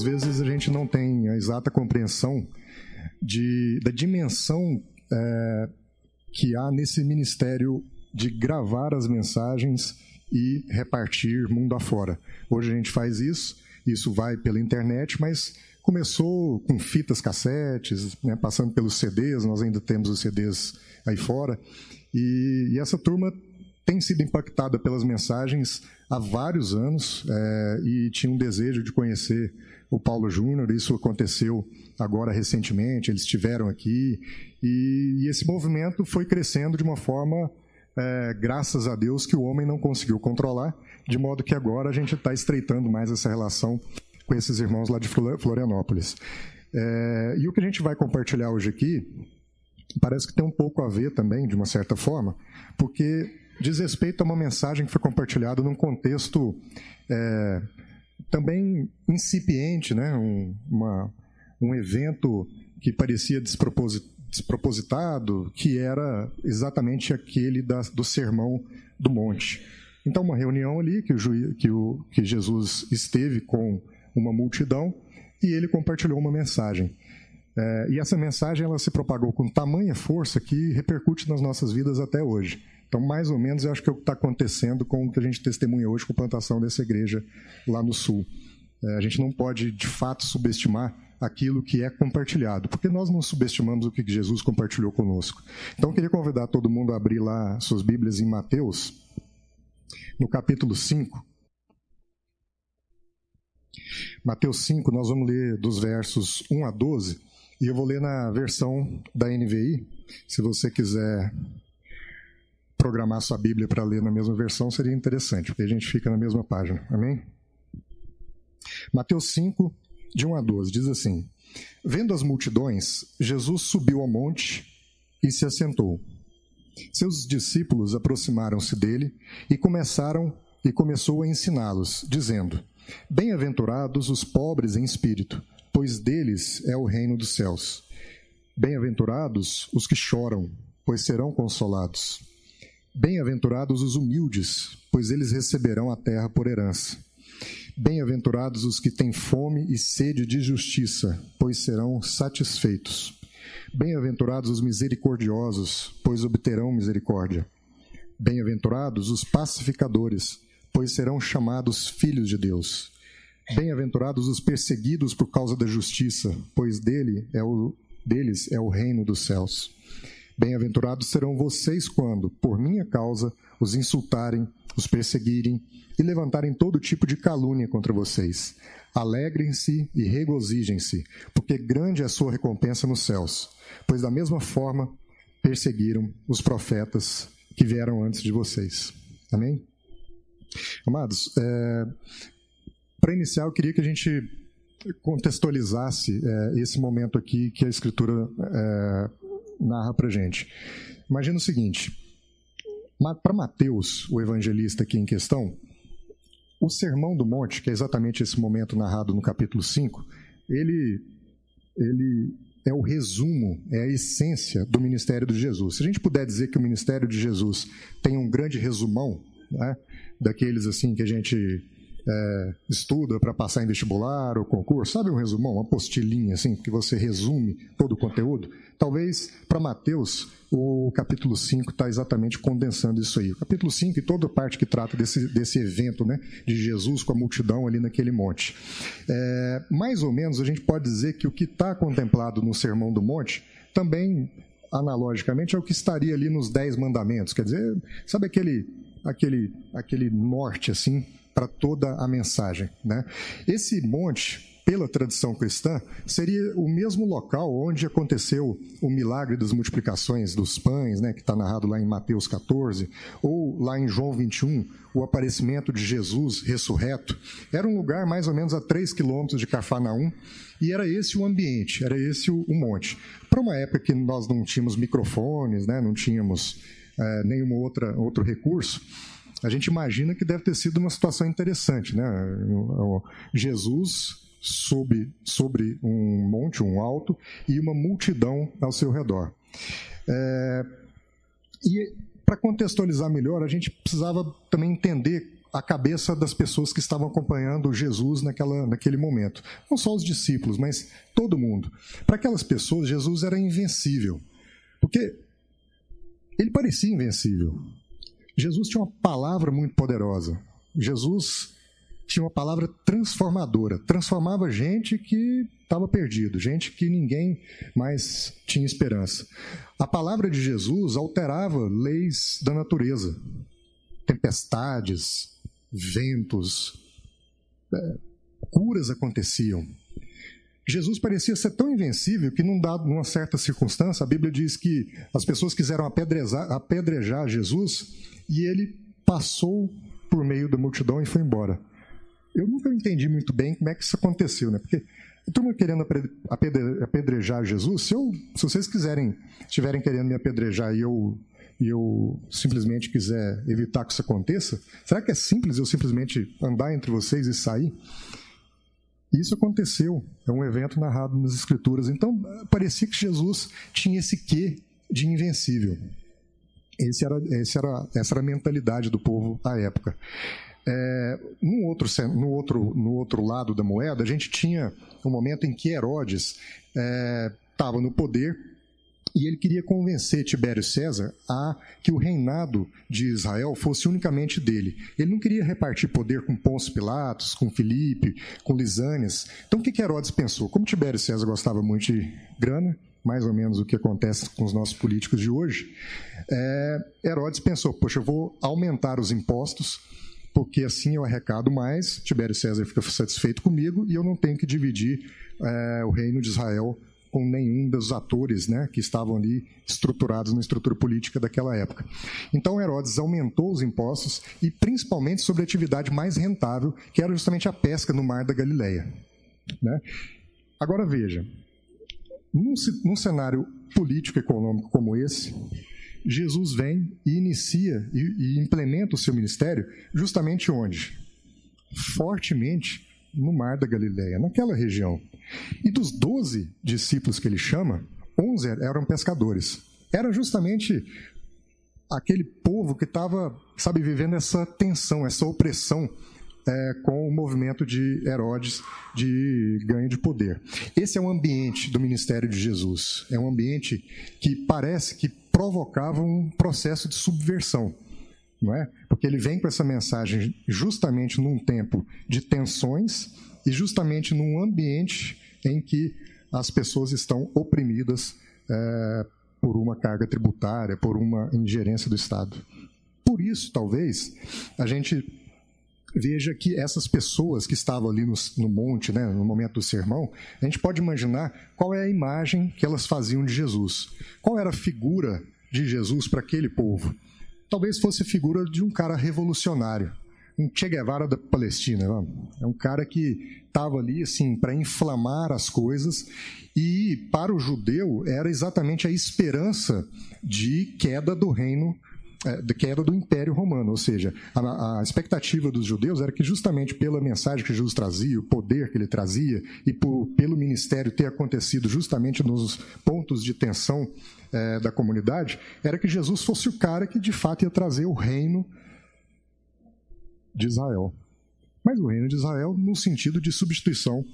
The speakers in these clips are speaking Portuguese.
às vezes a gente não tem a exata compreensão de, da dimensão é, que há nesse ministério de gravar as mensagens e repartir mundo afora. Hoje a gente faz isso, isso vai pela internet, mas começou com fitas cassetes, né, passando pelos CDs, nós ainda temos os CDs aí fora, e, e essa turma tem sido impactada pelas mensagens há vários anos é, e tinha um desejo de conhecer o Paulo Júnior. Isso aconteceu agora recentemente, eles estiveram aqui e, e, esse movimento foi crescendo de uma forma, é, graças a Deus, que o homem não conseguiu controlar, de modo que agora a gente está estreitando mais essa relação com esses irmãos lá de Florianópolis. É, e o que a gente vai compartilhar hoje aqui parece que tem um pouco a ver também, de uma certa forma, porque diz respeito a uma mensagem que foi compartilhada num contexto é, também incipiente, né? Um, uma, um evento que parecia despropositado, que era exatamente aquele da, do sermão do monte. Então, uma reunião ali que, o, que, o, que Jesus esteve com uma multidão e ele compartilhou uma mensagem. É, e essa mensagem ela se propagou com tamanha força que repercute nas nossas vidas até hoje. Então, mais ou menos, eu acho que é o que está acontecendo com o que a gente testemunha hoje com a plantação dessa igreja lá no Sul. É, a gente não pode, de fato, subestimar aquilo que é compartilhado, porque nós não subestimamos o que Jesus compartilhou conosco. Então, eu queria convidar todo mundo a abrir lá suas Bíblias em Mateus, no capítulo 5. Mateus 5, nós vamos ler dos versos 1 a 12, e eu vou ler na versão da NVI. Se você quiser programar sua Bíblia para ler na mesma versão seria interessante, porque a gente fica na mesma página. Amém? Mateus 5, de 1 a 12, diz assim: Vendo as multidões, Jesus subiu ao monte e se assentou. Seus discípulos aproximaram-se dele e começaram e começou a ensiná-los, dizendo: Bem-aventurados os pobres em espírito, pois deles é o reino dos céus. Bem-aventurados os que choram, pois serão consolados. Bem-aventurados os humildes, pois eles receberão a terra por herança. Bem-aventurados os que têm fome e sede de justiça, pois serão satisfeitos. Bem-aventurados os misericordiosos, pois obterão misericórdia. Bem-aventurados os pacificadores, pois serão chamados filhos de Deus. Bem-aventurados os perseguidos por causa da justiça, pois dele é o, deles é o reino dos céus. Bem-aventurados serão vocês quando, por minha causa, os insultarem, os perseguirem e levantarem todo tipo de calúnia contra vocês. Alegrem-se e regozijem-se, porque grande é a sua recompensa nos céus, pois da mesma forma perseguiram os profetas que vieram antes de vocês. Amém? Amados, é, para iniciar, eu queria que a gente contextualizasse é, esse momento aqui que a Escritura é, narra para gente. Imagina o seguinte: para Mateus, o evangelista aqui em questão, o Sermão do Monte, que é exatamente esse momento narrado no capítulo 5, ele, ele é o resumo, é a essência do ministério de Jesus. Se a gente puder dizer que o ministério de Jesus tem um grande resumão, né, daqueles assim que a gente é, estuda para passar em vestibular ou concurso, sabe um resumão, uma apostilinha assim, que você resume todo o conteúdo? Talvez para Mateus o capítulo 5 está exatamente condensando isso aí. O capítulo 5 e toda a parte que trata desse, desse evento né, de Jesus com a multidão ali naquele monte. É, mais ou menos a gente pode dizer que o que está contemplado no Sermão do Monte também, analogicamente, é o que estaria ali nos Dez Mandamentos. Quer dizer, sabe aquele, aquele, aquele norte assim para toda a mensagem. Né? Esse monte, pela tradição cristã, seria o mesmo local onde aconteceu o milagre das multiplicações dos pães, né, que está narrado lá em Mateus 14, ou lá em João 21, o aparecimento de Jesus ressurreto. Era um lugar mais ou menos a 3 quilômetros de Cafarnaum, e era esse o ambiente, era esse o, monte. Para uma época que nós não tínhamos microfones, né, não tínhamos é, nenhum outra, outro recurso, a gente imagina que deve ter sido uma situação interessante, né? Jesus sobre, sobre um monte, um alto, e uma multidão ao seu redor. É, e para contextualizar melhor, a gente precisava também entender a cabeça das pessoas que estavam acompanhando Jesus naquela, naquele momento. Não só os discípulos, mas todo mundo. Para aquelas pessoas, Jesus era invencível. Porque ele parecia invencível. Jesus tinha uma palavra muito poderosa. Jesus tinha uma palavra transformadora. Transformava gente que estava perdido, gente que ninguém mais tinha esperança. A palavra de Jesus alterava leis da natureza, tempestades, ventos, é, curas aconteciam. Jesus parecia ser tão invencível que, num dado, numa certa circunstância, a Bíblia diz que as pessoas quiseram apedrejar, apedrejar Jesus e ele passou por meio da multidão e foi embora. Eu nunca entendi muito bem como é que isso aconteceu, né? Porque a turma querendo apedrejar Jesus, se, eu, se vocês quiserem, estiverem querendo me apedrejar e eu, e eu simplesmente quiser evitar que isso aconteça, será que é simples eu simplesmente andar entre vocês e sair? Isso aconteceu, é um evento narrado nas Escrituras. Então, parecia que Jesus tinha esse quê de invencível. Esse era, esse era, essa era a mentalidade do povo à época. É, no, outro, no, outro, no outro lado da moeda, a gente tinha um momento em que Herodes estava é, no poder e ele queria convencer Tibério César a que o reinado de Israel fosse unicamente dele. Ele não queria repartir poder com Pôncio Pilatos, com Filipe, com Lisânias. Então o que, Herodes pensou? Como Tibério César gostava muito de grana, mais ou menos o que acontece com os nossos políticos de hoje, é, Herodes pensou: poxa, eu vou aumentar os impostos porque assim eu arrecado mais, Tibério César fica satisfeito comigo e eu não tenho que dividir é, o reino de Israel com nenhum dos atores né, que estavam ali estruturados na estrutura política daquela época. Então Herodes aumentou os impostos e principalmente sobre a atividade mais rentável, que era justamente a pesca no mar da Galileia. Né? Agora veja, num, num cenário político econômico como esse, Jesus vem e inicia e, e implementa o seu ministério justamente onde? Fortemente no Mar da Galileia, naquela região. E dos doze discípulos que ele chama, onze eram pescadores. Era justamente aquele povo que estava, sabe, vivendo essa tensão, essa opressão é, com o movimento de Herodes de ganho de poder. Esse é o ambiente do ministério de Jesus. É um ambiente que parece que provocava um processo de subversão. Não é? Porque ele vem com essa mensagem justamente num tempo de tensões e justamente num ambiente em que as pessoas estão oprimidas é, por uma carga tributária, por uma ingerência do Estado. Por isso, talvez, a gente veja que essas pessoas que estavam ali no, no, monte, né, no momento do sermão, a gente pode imaginar qual é a imagem que elas faziam de Jesus. Qual era a figura de Jesus para aquele povo? Talvez fosse a figura de um cara revolucionário, um Che Guevara da Palestina. É um cara que estava ali assim para inflamar as coisas e para o judeu era exatamente a esperança de queda do reino é, da queda do Império Romano, ou seja, a, a, expectativa dos judeus era que justamente pela mensagem que Jesus trazia, o poder que ele trazia e por, pelo ministério ter acontecido justamente nos pontos de tensão é, da comunidade, era que Jesus fosse o cara que de fato ia trazer o reino de Israel. Mas o reino de Israel no sentido de substituição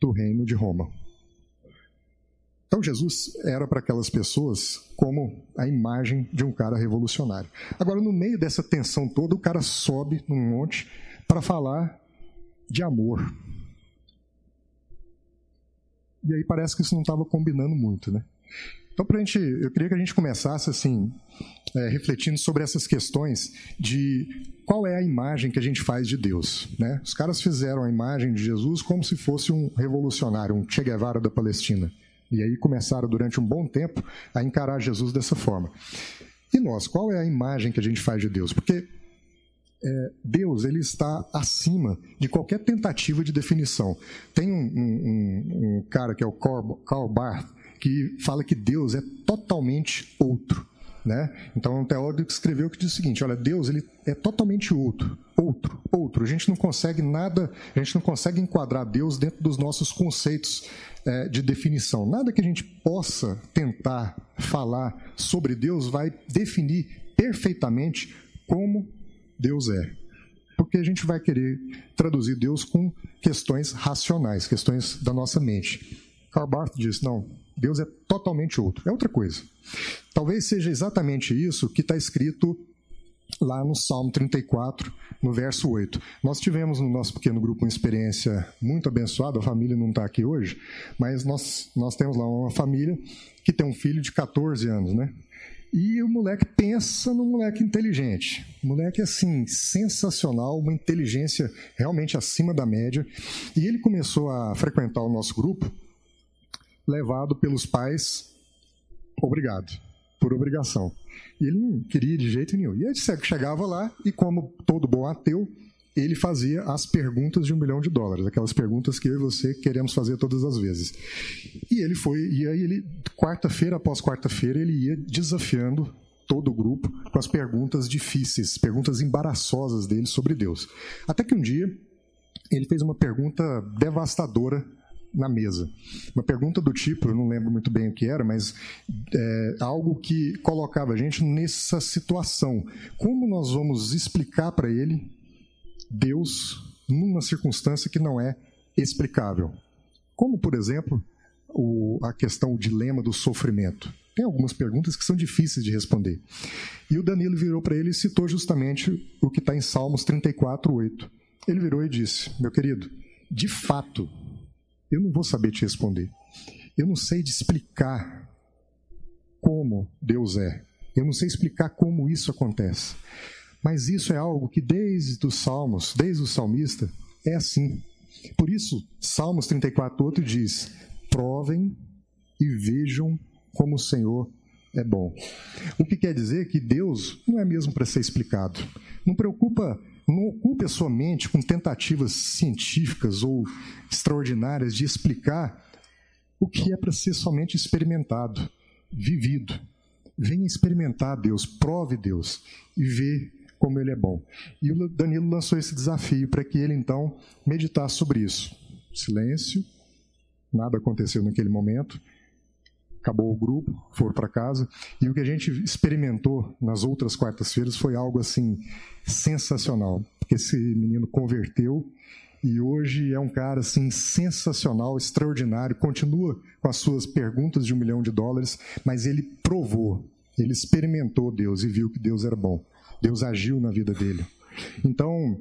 do reino de Roma. Então Jesus era para aquelas pessoas como a imagem de um cara revolucionário. Agora, no meio dessa tensão toda, o cara sobe num monte para falar de amor. E aí parece que isso não estava combinando muito, né? Então, pra gente, eu queria que a gente começasse assim, é, refletindo sobre essas questões de qual é a imagem que a gente faz de Deus. Né? Os caras fizeram a imagem de Jesus como se fosse um revolucionário, um Che Guevara da Palestina. E aí começaram durante um bom tempo a encarar Jesus dessa forma. E nós, qual é a imagem que a gente faz de Deus? Porque é, Deus ele está acima de qualquer tentativa de definição. Tem um, um, um cara que é o Karl Barth que fala que Deus é totalmente outro. Né? Então, é um teórico que escreveu que diz o seguinte: olha, Deus ele é totalmente outro, outro, outro. A gente não consegue nada, a gente não consegue enquadrar Deus dentro dos nossos conceitos é, de definição. Nada que a gente possa tentar falar sobre Deus vai definir perfeitamente como Deus é. porque a gente vai querer traduzir Deus com questões racionais, questões da nossa mente. Karl Barth diz: não, Deus é totalmente outro, é outra coisa. Talvez seja exatamente isso que está escrito lá no Salmo 34, no verso 8. Nós tivemos no nosso pequeno grupo uma experiência muito abençoada, a família não está aqui hoje, mas nós, nós temos lá uma família que tem um filho de 14 anos, né? E o moleque pensa no moleque inteligente. O moleque, assim, sensacional, uma inteligência realmente acima da média. E ele começou a frequentar o nosso grupo, levado pelos pais, obrigado, por obrigação. E ele não queria de jeito nenhum. E ele chegava lá e, como todo bom ateu, ele fazia as perguntas de um milhão de dólares, aquelas perguntas que eu e você queremos fazer todas as vezes. E ele foi, e aí ele, quarta-feira após quarta-feira, ele ia desafiando todo o grupo com as perguntas difíceis, perguntas embaraçosas dele sobre Deus. Até que um dia ele fez uma pergunta devastadora na mesa. Uma pergunta do tipo, eu não lembro muito bem o que era, mas é, algo que colocava a gente nessa situação. Como nós vamos explicar para ele Deus numa circunstância que não é explicável? Como, por exemplo, o, a questão, o dilema do sofrimento. Tem algumas perguntas que são difíceis de responder. E o Danilo virou para ele e citou justamente o que está em Salmos 34, 8. Ele virou e disse: Meu querido, de fato, eu não vou saber te responder. Eu não sei te explicar como Deus é. Eu não sei explicar como isso acontece. Mas isso é algo que desde os Salmos, desde o salmista, é assim. Por isso, Salmos 34, outro diz: provem e vejam como o Senhor é bom. O que quer dizer que Deus não é mesmo para ser explicado. Não preocupa não ocupe a sua mente com tentativas científicas ou extraordinárias de explicar o que é para ser somente experimentado, vivido. Venha experimentar Deus, prove Deus e vê como Ele é bom. E o Danilo lançou esse desafio para que ele então meditasse sobre isso. Silêncio, nada aconteceu naquele momento acabou o grupo, foram para casa, e o que a gente experimentou nas outras quartas-feiras foi algo assim sensacional, porque esse menino converteu e hoje é um cara assim sensacional, extraordinário, continua com as suas perguntas de um milhão de dólares, mas ele provou, ele experimentou Deus e viu que Deus era bom. Deus agiu na vida dele. Então,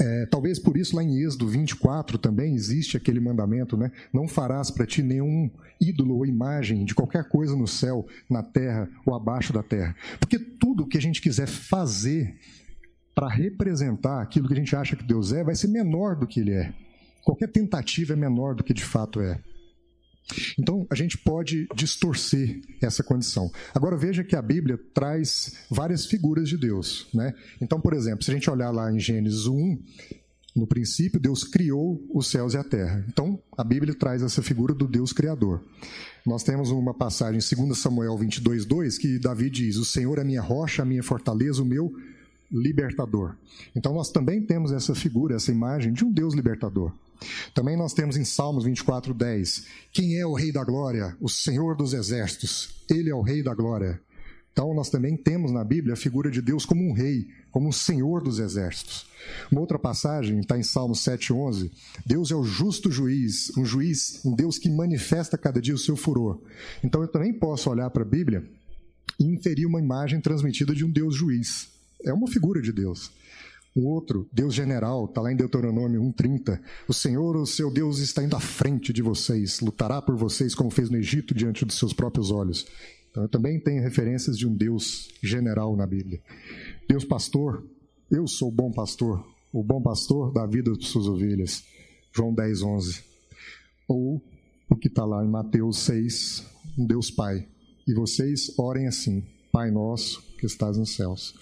é, talvez por isso lá em Êxodo 24 também existe aquele mandamento, né? Não farás para ti nenhum ídolo ou imagem de qualquer coisa no céu, na terra ou abaixo da terra. Porque tudo que a gente quiser fazer para representar aquilo que a gente acha que Deus é, vai ser menor do que ele é. Qualquer tentativa é menor do que de fato é. Então, a gente pode distorcer essa condição. Agora, veja que a Bíblia traz várias figuras de Deus. Né? Então, por exemplo, se a gente olhar lá em Gênesis 1, no princípio, Deus criou os céus e a terra. Então, a Bíblia traz essa figura do Deus Criador. Nós temos uma passagem em 2 Samuel 22, 2, que Davi diz: O Senhor é minha rocha, a minha fortaleza, o meu libertador. Então, nós também temos essa figura, essa imagem de um Deus libertador. Também nós temos em Salmos 24, 10: Quem é o Rei da Glória? O Senhor dos Exércitos. Ele é o Rei da Glória. Então, nós também temos na Bíblia a figura de Deus como um rei, como um senhor dos exércitos. Uma outra passagem está em Salmos 7,11. Deus é o justo juiz, um juiz, um Deus que manifesta cada dia o seu furor. Então, eu também posso olhar para a Bíblia e inferir uma imagem transmitida de um Deus juiz. É uma figura de Deus. Um outro, Deus general, está lá em Deuteronômio 1,30. O Senhor, o seu Deus, está indo à frente de vocês, lutará por vocês como fez no Egito diante dos seus próprios olhos. Então, eu também tenho referências de um Deus general na Bíblia. Deus pastor, eu sou o bom pastor, o bom pastor da vida de suas ovelhas. João 10, 11. Ou o que está lá em Mateus 6, um Deus Pai. E vocês orem assim: Pai nosso que estás nos céus.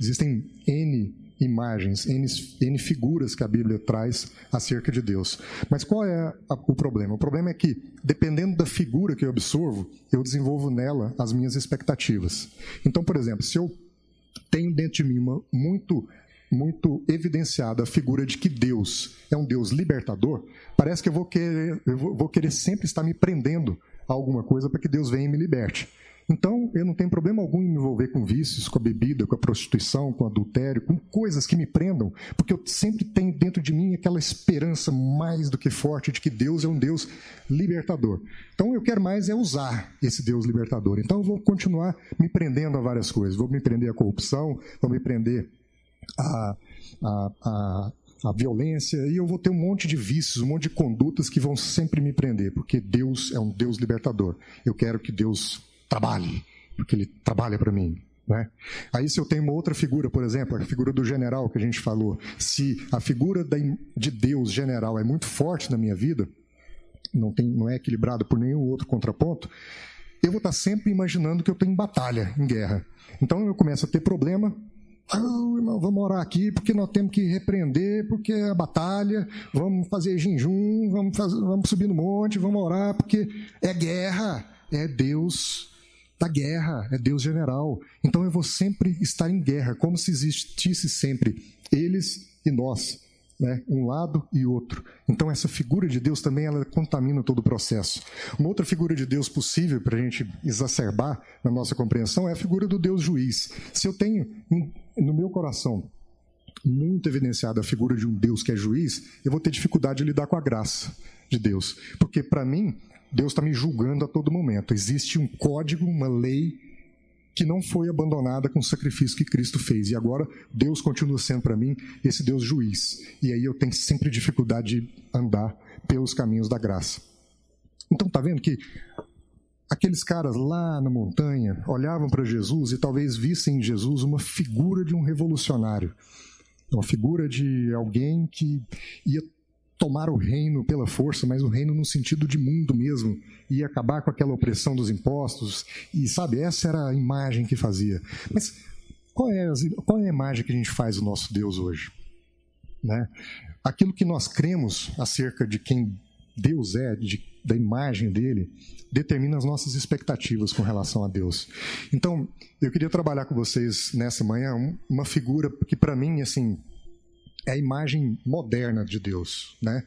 Existem N imagens, N, N figuras que a Bíblia traz acerca de Deus. Mas qual é a, o problema? O problema é que, dependendo da figura que eu absorvo, eu desenvolvo nela as minhas expectativas. Então, por exemplo, se eu tenho dentro de mim uma muito muito evidenciada a figura de que Deus é um Deus libertador, parece que eu vou querer, eu vou, vou querer sempre estar me prendendo a alguma coisa para que Deus venha e me liberte. Então, eu não tenho problema algum em me envolver com vícios, com a bebida, com a prostituição, com adultério, com coisas que me prendam, porque eu sempre tenho dentro de mim aquela esperança mais do que forte de que Deus é um Deus libertador. Então, eu quero mais é usar esse Deus libertador. Então, eu vou continuar me prendendo a várias coisas. Vou me prender à corrupção, vou me prender a, a, a a violência, e eu vou ter um monte de vícios, um monte de condutas que vão sempre me prender, porque Deus é um Deus libertador. Eu quero que Deus trabalhe, porque Ele trabalha para mim. Né? Aí, se eu tenho uma outra figura, por exemplo, a figura do general que a gente falou, se a figura de Deus general é muito forte na minha vida, não, tem, não é equilibrada por nenhum outro contraponto, eu vou estar sempre imaginando que eu estou em batalha, em guerra. Então eu começo a ter problema irmão, vamos orar aqui porque nós temos que repreender, porque é a batalha, vamos fazer jejum, vamos, fazer, vamos subir no monte, vamos orar, porque é guerra, é Deus da guerra, é Deus general. Então eu vou sempre estar em guerra, como se existisse sempre eles e nós né? um lado e outro. Então essa figura de Deus também ela contamina todo o processo. Uma outra figura de Deus possível para a gente exacerbar na nossa compreensão é a figura do Deus juiz. Se eu tenho no meu coração muito evidenciada a figura de um Deus que é juiz, eu vou ter dificuldade de lidar com a graça de Deus, porque para mim Deus está me julgando a todo momento. Existe um código, uma lei que não foi abandonada com o sacrifício que Cristo fez. E agora Deus continua sendo para mim esse Deus juiz. E aí eu tenho sempre dificuldade de andar pelos caminhos da graça. Então tá vendo que aqueles caras lá na montanha olhavam para Jesus e talvez vissem em Jesus uma figura de um revolucionário, uma figura de alguém que ia tomar o reino pela força, mas o reino no sentido de mundo mesmo, e acabar com aquela opressão dos impostos, e sabe, essa era a imagem que fazia. Mas qual é, qual é a imagem que a gente faz do nosso Deus hoje? Né? Aquilo que nós cremos acerca de quem Deus é, de, da imagem dele, determina as nossas expectativas com relação a Deus. Então, eu queria trabalhar com vocês nessa manhã uma figura que para mim, assim, é a imagem moderna de Deus, né?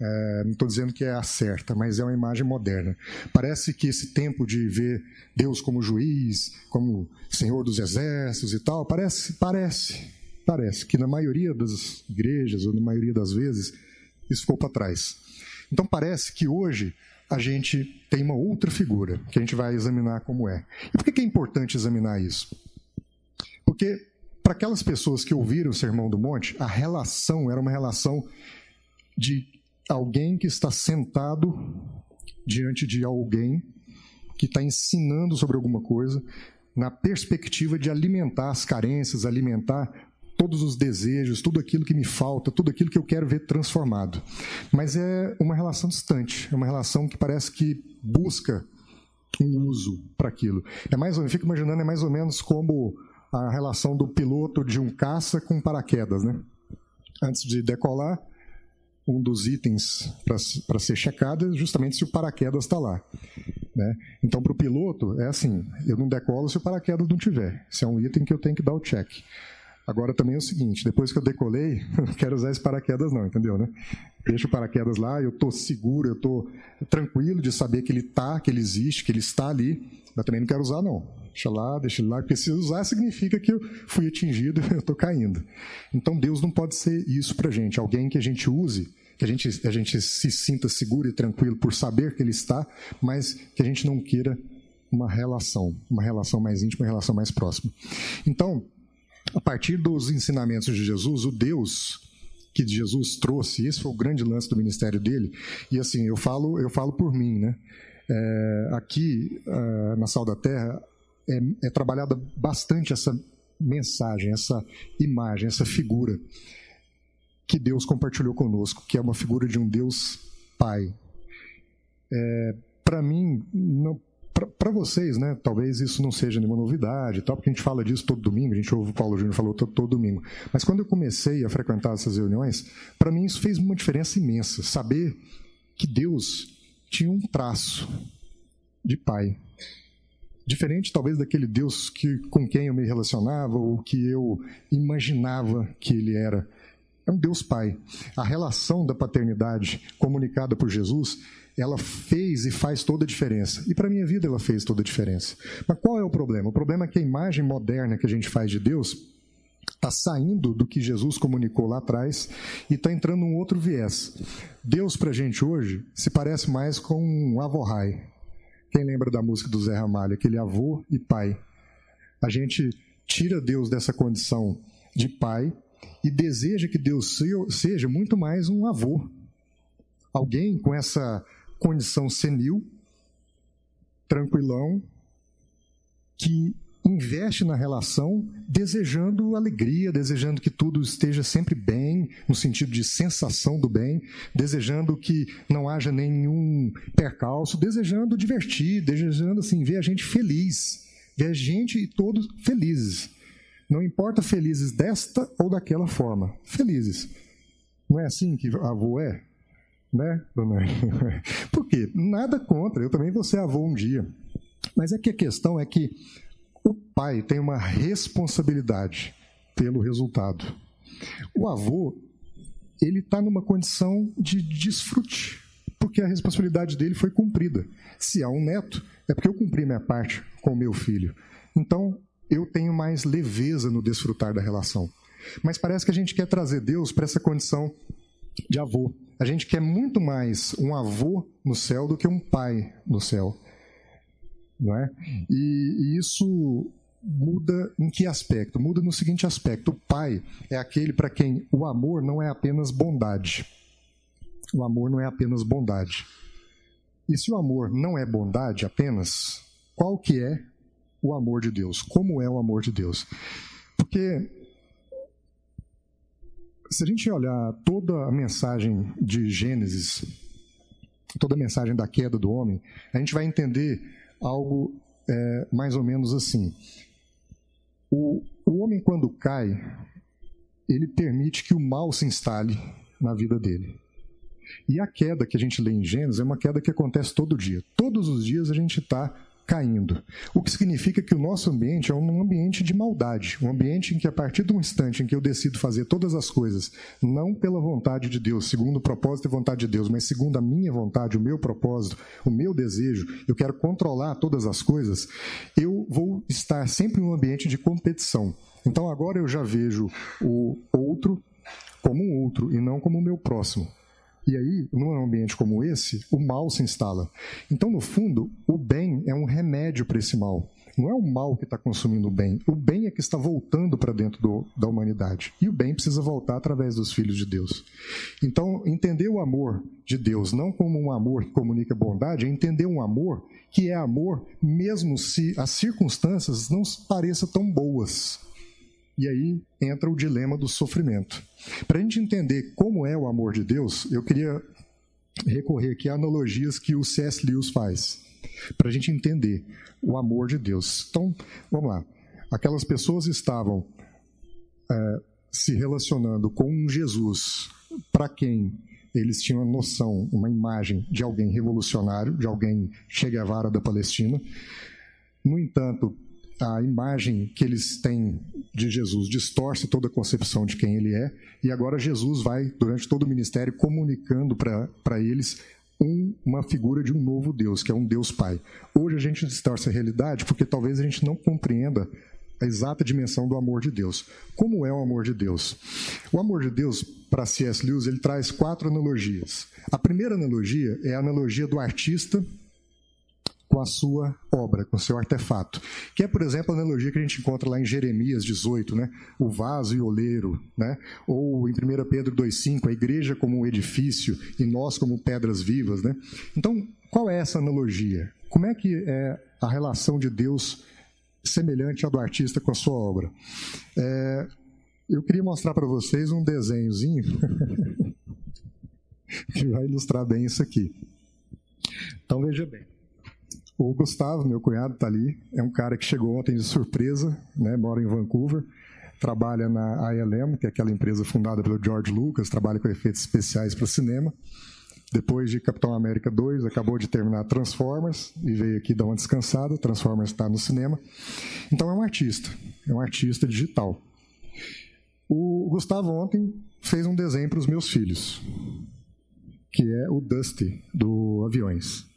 É, não estou dizendo que é a certa, mas é uma imagem moderna. Parece que esse tempo de ver Deus como juiz, como Senhor dos exércitos e tal, parece, parece, parece que na maioria das igrejas ou na maioria das vezes isso ficou para trás. Então parece que hoje a gente tem uma outra figura que a gente vai examinar como é. E por que é importante examinar isso? Porque para aquelas pessoas que ouviram o Sermão do Monte, a relação era uma relação de alguém que está sentado diante de alguém que está ensinando sobre alguma coisa, na perspectiva de alimentar as carências, alimentar todos os desejos, tudo aquilo que me falta, tudo aquilo que eu quero ver transformado. Mas é uma relação distante, é uma relação que parece que busca um uso para aquilo. É mais, eu fico imaginando, é mais ou menos como a relação do piloto de um caça com paraquedas, né? Antes de decolar, um dos itens para ser checado é justamente se o paraquedas está lá. Né? Então, para o piloto, é assim: eu não decolo se o paraquedas não tiver. Esse é um item que eu tenho que dar o check. Agora também é o seguinte, depois que eu decolei, não quero usar esse paraquedas não, entendeu, né? Deixa o paraquedas lá, eu estou seguro, eu estou tranquilo de saber que ele está, que ele existe, que ele está ali, mas também não quero usar não. Deixa lá, deixa lá, porque se usar significa que eu fui atingido eu estou caindo. Então Deus não pode ser isso para gente, alguém que a gente use, que a gente, a gente se sinta seguro e tranquilo por saber que ele está, mas que a gente não queira uma relação, uma relação mais íntima, uma relação mais próxima. Então, a partir dos ensinamentos de Jesus, o Deus que Jesus trouxe, esse foi o grande lance do ministério dele. E assim, eu falo, eu falo por mim, né? É, aqui uh, na Sal da Terra é, é trabalhada bastante essa mensagem, essa imagem, essa figura que Deus compartilhou conosco, que é uma figura de um Deus Pai. É, Para mim, para vocês, né, talvez isso não seja nenhuma novidade, tal, porque a gente fala disso todo domingo, a gente ouve o Paulo Júnior falou todo, todo domingo. Mas quando eu comecei a frequentar essas reuniões, para mim isso fez uma diferença imensa. Saber que Deus tinha um traço de pai. Diferente, talvez, daquele Deus que, com quem eu me relacionava ou que eu imaginava que ele era. É um Deus Pai. A relação da paternidade comunicada por Jesus ela fez e faz toda a diferença. E para minha vida ela fez toda a diferença. Mas qual é o problema? O problema é que a imagem moderna que a gente faz de Deus está saindo do que Jesus comunicou lá atrás e está entrando um outro viés. Deus para a gente hoje se parece mais com um avorrai. Quem lembra da música do Zé Ramalho, aquele avô e pai? A gente tira Deus dessa condição de pai e deseja que Deus seja muito mais um avô. Alguém com essa condição senil, tranquilão, que investe na relação desejando alegria, desejando que tudo esteja sempre bem, no sentido de sensação do bem, desejando que não haja nenhum percalço, desejando divertir, desejando assim ver a gente feliz, ver a gente e todos felizes. Não importa felizes desta ou daquela forma, felizes. Não é assim que avô é? Né, dona? Por quê? Nada contra, eu também vou ser avô um dia. Mas é que a questão é que o pai tem uma responsabilidade pelo resultado. O avô, ele está numa condição de desfrute, porque a responsabilidade dele foi cumprida. Se há um neto, é porque eu cumpri minha parte com o meu filho. Então, eu tenho mais leveza no desfrutar da relação. Mas parece que a gente quer trazer Deus para essa condição de avô. A gente quer muito mais um avô no céu do que um pai no céu. Não é? E, e isso muda em que aspecto? Muda no seguinte aspecto: o pai é aquele para quem o amor não é apenas bondade. O amor não é apenas bondade. E se o amor não é bondade apenas, qual que é o amor de Deus? Como é o amor de Deus? Porque se a gente olhar toda a mensagem de Gênesis, toda a mensagem da queda do homem, a gente vai entender algo é, mais ou menos assim. O, o homem, quando cai, ele permite que o mal se instale na vida dele. E a queda que a gente lê em Gênesis é uma queda que acontece todo dia. Todos os dias a gente está caindo. O que significa que o nosso ambiente é um ambiente de maldade, um ambiente em que, a partir do instante em que eu decido fazer todas as coisas, não pela vontade de Deus, segundo o propósito e vontade de Deus, mas segundo a minha vontade, o meu propósito, o meu desejo, eu quero controlar todas as coisas, eu vou estar sempre em um ambiente de competição. Então agora eu já vejo o outro como um outro e não como o meu próximo. E aí, num ambiente como esse, o mal se instala. Então, no fundo, o bem é um remédio para esse mal. Não é o mal que está consumindo o bem. O bem é que está voltando para dentro do, da humanidade. E o bem precisa voltar através dos filhos de Deus. Então, entender o amor de Deus não como um amor que comunica bondade, é entender um amor que é amor mesmo se as circunstâncias não pareçam tão boas. E aí entra o dilema do sofrimento. Para a gente entender como é o amor de Deus, eu queria recorrer aqui a analogias que o C.S. Lewis faz, para a gente entender o amor de Deus. Então, vamos lá. Aquelas pessoas estavam é, se relacionando com um Jesus para quem eles tinham uma noção, uma imagem de alguém revolucionário, de alguém Che Guevara da Palestina. No entanto, a imagem que eles têm de Jesus distorce toda a concepção de quem ele é, e agora Jesus vai, durante todo o ministério, comunicando para eles um, uma figura de um novo Deus, que é um Deus Pai. Hoje a gente distorce a realidade porque talvez a gente não compreenda a exata dimensão do amor de Deus. Como é o amor de Deus? O amor de Deus, para C.S. Lewis, ele traz quatro analogias. A primeira analogia é a analogia do artista com a sua obra, com o seu artefato. Que é, por exemplo, a analogia que a gente encontra lá em Jeremias 18, né? o vaso e o oleiro, né? ou em 1 Pedro 2,5, a igreja como um edifício e nós como pedras vivas. Né? Então, qual é essa analogia? Como é que é a relação de Deus semelhante à do artista com a sua obra? É, eu queria mostrar para vocês um desenhozinho que vai ilustrar bem isso aqui. Então, veja bem. O Gustavo, meu cunhado, está ali. É um cara que chegou ontem de surpresa, né? mora em Vancouver, trabalha na ILM, que é aquela empresa fundada pelo George Lucas, trabalha com efeitos especiais para cinema. Depois de Capitão América 2, acabou de terminar Transformers e veio aqui dar uma descansada. Transformers está no cinema. Então é um artista, é um artista digital. O Gustavo ontem fez um desenho para os meus filhos, que é o Dusty do Aviões.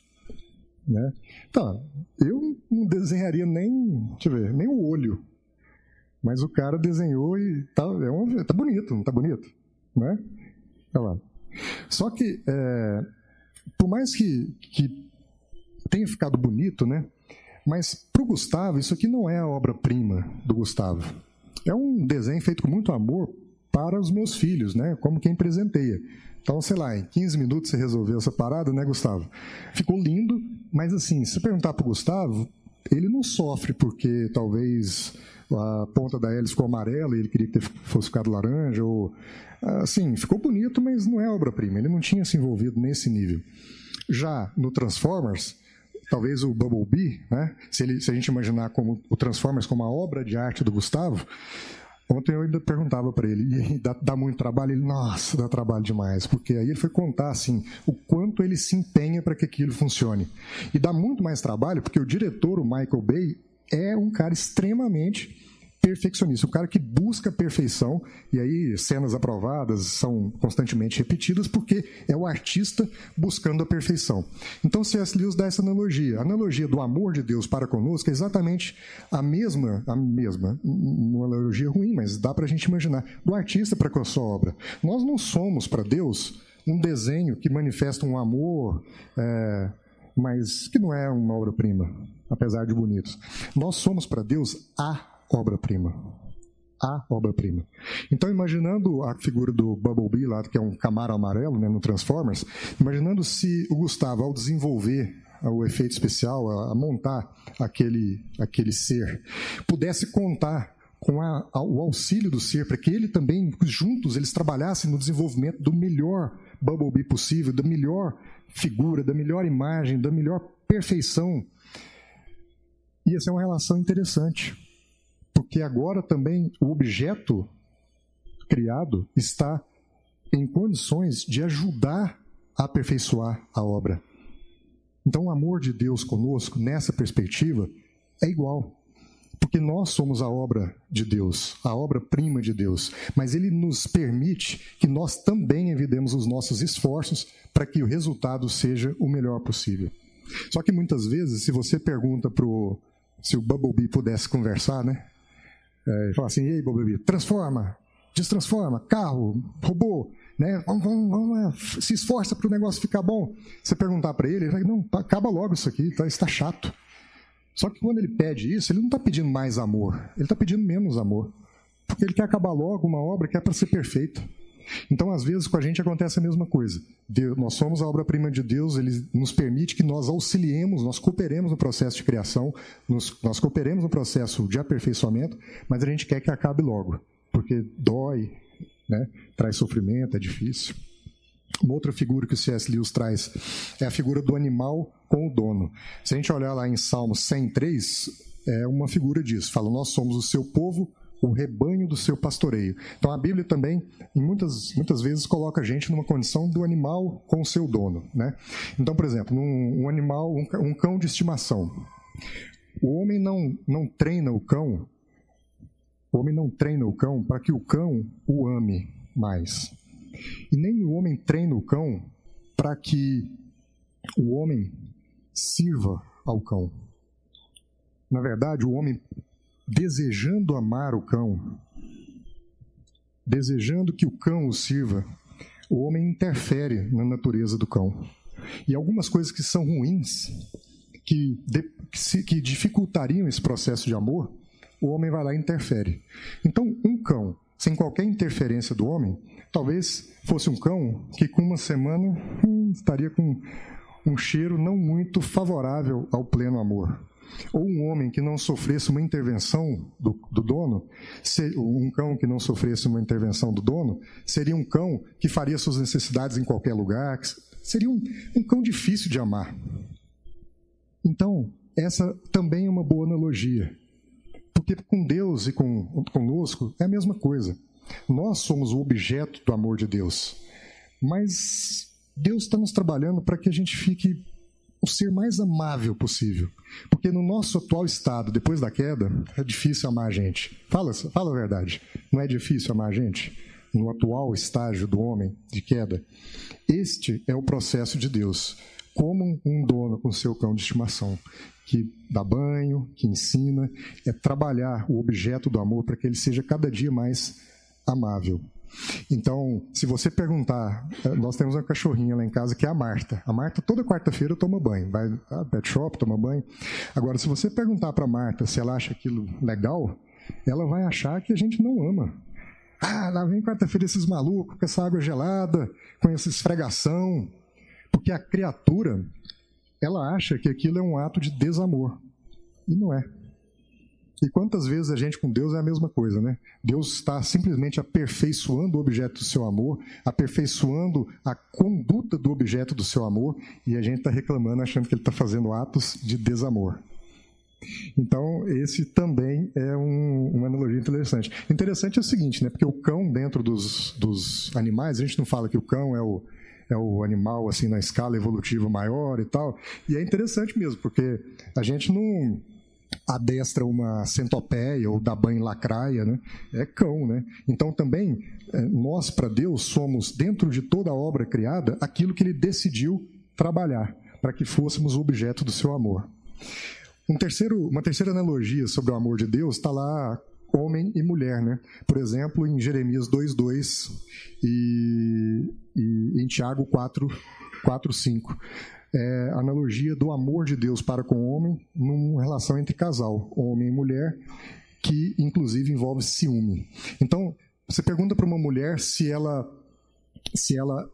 Né? Então, eu não desenharia nem, deixa ver, nem o olho. Mas o cara desenhou e tá, é um, tá bonito, não tá bonito? Né? Olha lá. Só que, é, por mais que, que tenha ficado bonito, né? Mas para o Gustavo, isso aqui não é a obra-prima do Gustavo. É um desenho feito com muito amor para os meus filhos, né? Como quem presenteia. Então, sei lá, em 15 minutos você resolveu essa parada, né, Gustavo? Ficou lindo, mas assim, se perguntar para o Gustavo, ele não sofre porque talvez a ponta da hélice ficou amarela e ele queria que fosse ficado laranja, ou assim, ficou bonito, mas não é obra-prima. Ele não tinha se envolvido nesse nível. Já no Transformers, talvez o Bumblebee, né? Se, ele, se a gente imaginar como o Transformers como a obra de arte do Gustavo, Ontem eu ainda perguntava para ele, dá, dá, muito trabalho? Ele, nossa, dá trabalho demais, porque aí ele foi contar assim o quanto ele se empenha para que aquilo funcione. E dá muito mais trabalho, porque o diretor, o Michael Bay, é um cara extremamente perfeccionista, o cara que busca a perfeição, e aí cenas aprovadas são constantemente repetidas porque é o artista buscando a perfeição. Então C.S. Lewis dá essa analogia. A analogia do amor de Deus para conosco é exatamente a mesma, a mesma, uma analogia ruim, mas dá para a gente imaginar, do artista para com a sua obra. Nós não somos para Deus um desenho que manifesta um amor, é, mas que não é uma obra-prima, apesar de bonitos. Nós somos para Deus a obra-prima. A obra-prima. Então, imaginando a figura do Bumblebee lá, que é um camaro amarelo né, no Transformers, imaginando se o Gustavo, ao desenvolver o efeito especial, a, montar aquele, aquele ser, pudesse contar com a, a, o auxílio do ser, para que ele também, juntos, eles trabalhassem no desenvolvimento do melhor Bumblebee possível, da melhor figura, da melhor imagem, da melhor perfeição. Ia ser uma relação interessante porque agora também o objeto criado está em condições de ajudar a aperfeiçoar a obra. Então, o amor de Deus conosco, nessa perspectiva, é igual. Porque nós somos a obra de Deus, a obra-prima de Deus. Mas Ele nos permite que nós também envidemos os nossos esforços para que o resultado seja o melhor possível. Só que muitas vezes, se você pergunta pro, se o Bumblebee pudesse conversar, né? É, fala assim, ei, Bobby, transforma, destransforma, carro, robô, né? Vamos, vamos, vamos se esforça para o negócio ficar bom. Você perguntar para ele, ele vai, não, acaba logo isso aqui, tá, está chato. Só que quando ele pede isso, ele não está pedindo mais amor, ele está pedindo menos amor. Porque ele quer acabar logo uma obra que é para ser perfeita. Então, às vezes, com a gente acontece a mesma coisa. Deus, nós somos a obra-prima de Deus, ele nos permite que nós auxiliemos, nós cooperemos no processo de criação, nos, nós cooperemos no processo de aperfeiçoamento, mas a gente quer que acabe logo, porque dói, né? traz sofrimento, é difícil. Uma outra figura que o C.S. Lewis traz é a figura do animal com o dono. Se a gente olhar lá em Salmo 103, é uma figura disso. Fala, nós somos o seu povo, o rebanho do seu pastoreio. Então a Bíblia também, muitas, muitas vezes, coloca a gente numa condição do animal com o seu dono. Né? Então, por exemplo, um, um animal, um, um cão de estimação. O homem não, não treina o cão, o homem não treina o cão para que o cão o ame mais. E nem o homem treina o cão para que o homem sirva ao cão. Na verdade, o homem desejando amar o cão, desejando que o cão o sirva, o homem interfere na natureza do cão. E algumas coisas que são ruins, que, que dificultariam esse processo de amor, o homem vai lá e interfere. Então, um cão, sem qualquer interferência do homem, talvez fosse um cão que com uma semana hum, estaria com um cheiro não muito favorável ao pleno amor ou um homem que não sofresse uma intervenção do, do dono, um cão que não sofresse uma intervenção do dono, seria um cão que faria suas necessidades em qualquer lugar, seria um, um cão difícil de amar. Então, essa também é uma boa analogia. Porque com Deus e com, conosco é a mesma coisa. Nós somos o objeto do amor de Deus. Mas Deus está nos trabalhando para que a gente fique o ser mais amável possível. Porque no nosso atual estado, depois da queda, é difícil amar a gente. Fala, fala a verdade. Não é difícil amar a gente? no atual estágio do homem de queda, este é o processo de Deus, como um dono com seu cão de estimação, que dá banho, que ensina, é trabalhar o objeto do amor para que ele seja cada dia mais amável. Então, se você perguntar, eh, nós temos uma cachorrinha lá em casa que é a Marta. A Marta toda quarta-feira toma banho, vai a pet shop, toma banho. Agora, se você perguntar para Marta se ela acha aquilo legal, ela vai achar que a gente não ama. Ah, lá vem quarta-feira esses malucos com essa água gelada, com essa esfregação. Porque a criatura, ela acha que aquilo é um ato de desamor. E não é. E quantas vezes a gente com Deus é a mesma coisa, né? Deus está simplesmente aperfeiçoando o objeto do seu amor, aperfeiçoando a conduta do objeto do seu amor, e a gente está reclamando, achando que ele está fazendo atos de desamor. Então, esse também é um, uma analogia interessante. Interessante é o seguinte, né? Porque o cão, dentro dos, dos animais, a gente não fala que o cão é o, é o animal assim na escala evolutiva maior e tal. E é interessante mesmo, porque a gente não adestra uma centopeia ou dá banho lacraia, né? É cão, né? Então também é, nós para Deus somos dentro de toda a obra criada aquilo que Ele decidiu trabalhar para que fôssemos objeto do seu amor. Um terceiro, uma terceira analogia sobre o amor de Deus está lá homem e mulher, né? Por exemplo, em Jeremias 2:2 e, e em Tiago 4 4 5 é, analogia do amor de Deus para com o homem numa relação entre casal, homem e mulher, que inclusive envolve ciúme. Então, você pergunta para uma mulher se ela se ela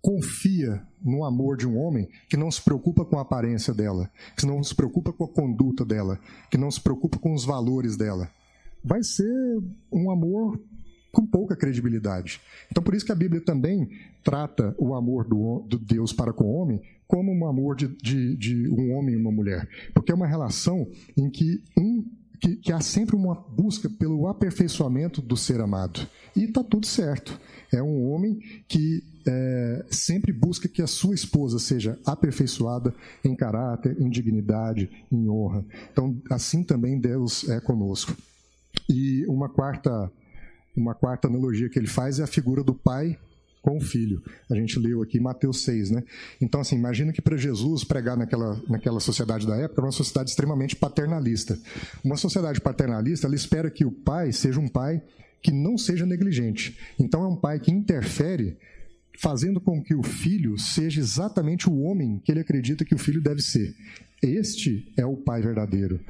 confia no amor de um homem que não se preocupa com a aparência dela, que não se preocupa com a conduta dela, que não se preocupa com os valores dela. Vai ser um amor com pouca credibilidade. Então, por isso que a Bíblia também trata o amor do, do Deus para com o homem como um amor de, de, de, um homem e uma mulher. Porque é uma relação em que um que, que há sempre uma busca pelo aperfeiçoamento do ser amado. E está tudo certo. É um homem que é, sempre busca que a sua esposa seja aperfeiçoada em caráter, em dignidade, em honra. Então, assim também Deus é conosco. E uma quarta uma quarta analogia que ele faz é a figura do pai com o filho. A gente leu aqui Mateus 6, né? Então, assim, imagina que para Jesus pregar naquela, naquela sociedade da época era uma sociedade extremamente paternalista. Uma sociedade paternalista, ela espera que o pai seja um pai que não seja negligente. Então, é um pai que interfere fazendo com que o filho seja exatamente o homem que ele acredita que o filho deve ser. Este é o pai verdadeiro.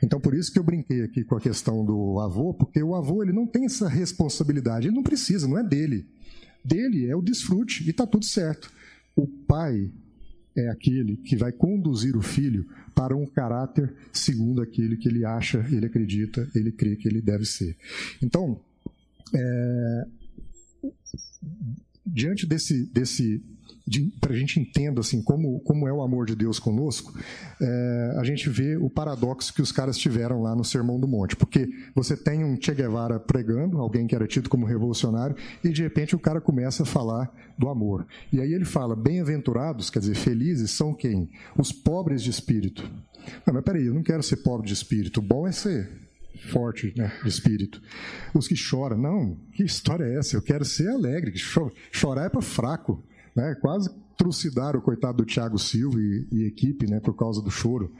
Então, por isso que eu brinquei aqui com a questão do avô, porque o avô ele não tem essa responsabilidade, ele não precisa, não é dele. Dele é o desfrute e está tudo certo. O pai é aquele que vai conduzir o filho para um caráter segundo aquele que ele acha, ele acredita, ele crê que ele deve ser. Então, é, diante desse, desse para a gente entenda assim como, como é o amor de Deus conosco, é, a gente vê o paradoxo que os caras tiveram lá no Sermão do Monte, porque você tem um Che Guevara pregando, alguém que era tido como revolucionário, e de repente o cara começa a falar do amor. E aí ele fala: bem-aventurados, quer dizer, felizes são quem? Os pobres de espírito. Não, mas peraí, eu não quero ser pobre de espírito. O bom é ser forte né, de espírito. Os que choram, não, que história é essa? Eu quero ser alegre. Chorar é para fraco. Né? Quase trucidaram o coitado do Thiago Silva e, e equipe né, por causa do choro.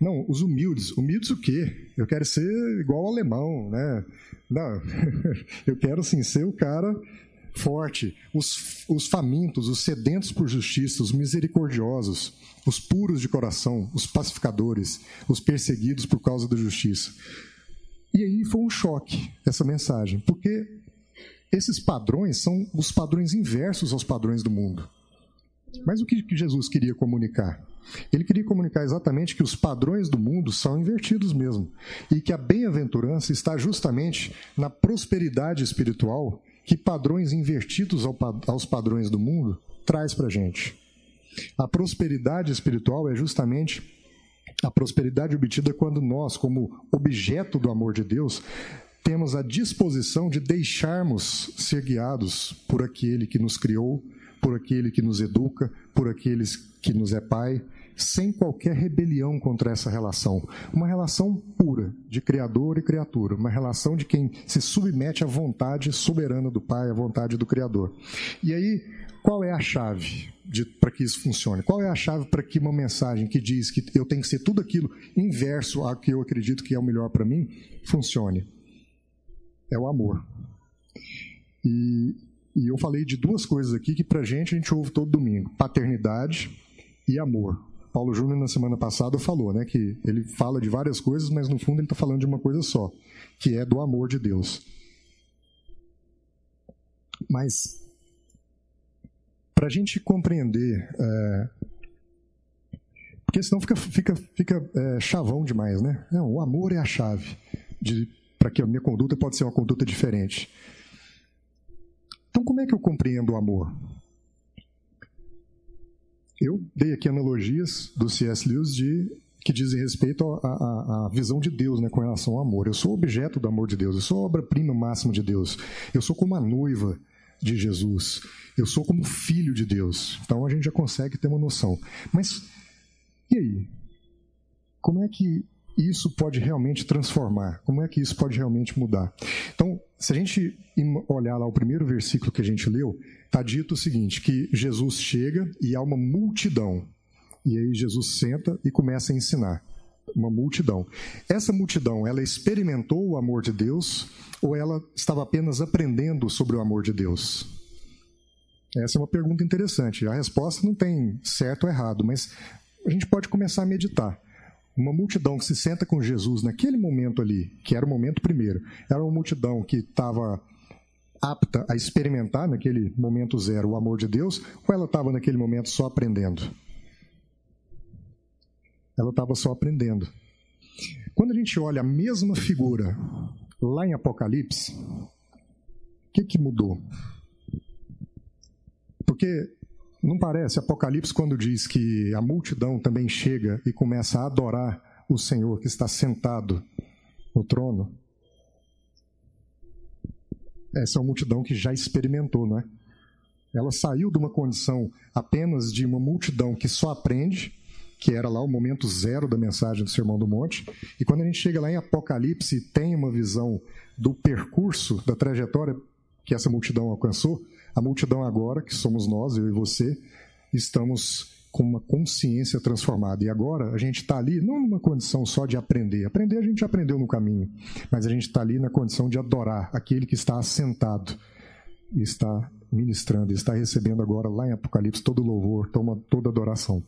Não, os humildes. Humildes o quê? Eu quero ser igual ao alemão, né? Não, eu quero sim ser o cara forte, os, os famintos, os sedentos por justiça, os misericordiosos, os puros de coração, os pacificadores, os perseguidos por causa da justiça. E aí foi um choque essa mensagem, porque esses padrões são os padrões inversos aos padrões do mundo. Mas o que Jesus queria comunicar? Ele queria comunicar exatamente que os padrões do mundo são invertidos mesmo. E que a bem-aventurança está justamente na prosperidade espiritual que padrões invertidos aos padrões do mundo traz para gente. A prosperidade espiritual é justamente a prosperidade obtida quando nós, como objeto do amor de Deus, temos a disposição de deixarmos ser guiados por aquele que nos criou, por aquele que nos educa, por aqueles que nos é pai, sem qualquer rebelião contra essa relação. Uma relação pura de criador e criatura, uma relação de quem se submete à vontade soberana do pai, à vontade do criador. E aí, qual é a chave para que isso funcione? Qual é a chave para que uma mensagem que diz que eu tenho que ser tudo aquilo inverso ao que eu acredito que é o melhor para mim funcione? É o amor. E, e eu falei de duas coisas aqui que para gente a gente ouve todo domingo: paternidade e amor. Paulo Júnior, na semana passada, falou né, que ele fala de várias coisas, mas no fundo ele está falando de uma coisa só, que é do amor de Deus. Mas, para a gente compreender, é, porque senão fica, fica, fica é, chavão demais, né? Não, o amor é a chave para que a minha conduta pode ser uma conduta diferente. Então, como é que eu compreendo o amor? Eu dei aqui analogias do C.S. Lewis de que dizem respeito à, visão de Deus né, com relação ao amor. Eu sou objeto do amor de Deus, eu sou obra-prima máxima de Deus, eu sou como a noiva de Jesus, eu sou como filho de Deus. Então a gente já consegue ter uma noção. Mas e aí? Como é que isso pode realmente transformar? Como é que isso pode realmente mudar? Então, se a gente olhar lá o primeiro versículo que a gente leu, está dito o seguinte: que Jesus chega e há uma multidão. E aí Jesus senta e começa a ensinar. Uma multidão. Essa multidão, ela experimentou o amor de Deus ou ela estava apenas aprendendo sobre o amor de Deus? Essa é uma pergunta interessante. A resposta não tem certo ou errado, mas a gente pode começar a meditar uma multidão que se senta com Jesus naquele momento ali, que era o momento primeiro, era uma multidão que estava apta a experimentar naquele momento zero o amor de Deus, ou ela estava naquele momento só aprendendo? Ela estava só aprendendo. Quando a gente olha a mesma figura lá em Apocalipse, o que, que mudou? Porque não parece Apocalipse quando diz que a multidão também chega e começa a adorar o Senhor que está sentado no trono? Essa é uma multidão que já experimentou, não é? Ela saiu de uma condição apenas de uma multidão que só aprende, que era lá o momento zero da mensagem do Sermão do Monte, e quando a gente chega lá em Apocalipse e tem uma visão do percurso, da trajetória que essa multidão alcançou, a multidão agora, que somos nós, eu e você, estamos com uma consciência transformada. E agora a gente está ali não numa condição só de aprender. Aprender a gente aprendeu no caminho, mas a gente está ali na condição de adorar aquele que está assentado e está ministrando, está recebendo agora lá em Apocalipse todo louvor, toma toda adoração.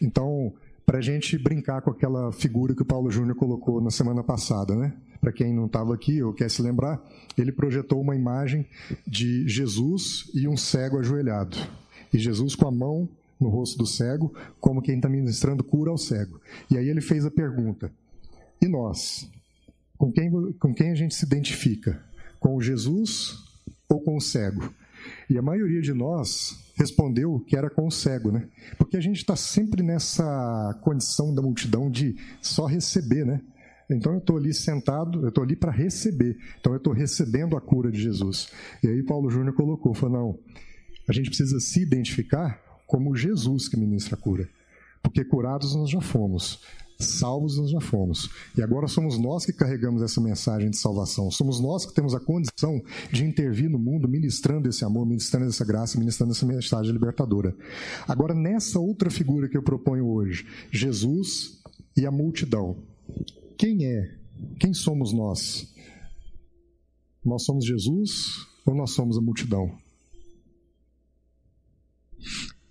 Então, para a gente brincar com aquela figura que o Paulo Júnior colocou na semana passada, né? Para quem não estava aqui ou quer se lembrar, ele projetou uma imagem de Jesus e um cego ajoelhado. E Jesus com a mão no rosto do cego, como quem está ministrando cura ao cego. E aí ele fez a pergunta: e nós? Com quem, com quem a gente se identifica? Com o Jesus ou com o cego? E a maioria de nós respondeu que era com o cego, né? Porque a gente está sempre nessa condição da multidão de só receber, né? Então eu estou ali sentado, eu estou ali para receber. Então eu estou recebendo a cura de Jesus. E aí Paulo Júnior colocou, falou, não, a gente precisa se identificar como Jesus que ministra a cura. Porque curados nós já fomos, salvos nós já fomos. E agora somos nós que carregamos essa mensagem de salvação. Somos nós que temos a condição de intervir no mundo ministrando esse amor, ministrando essa graça, ministrando essa mensagem libertadora. Agora, nessa outra figura que eu proponho hoje, Jesus e a multidão. Quem é? Quem somos nós? Nós somos Jesus ou nós somos a multidão?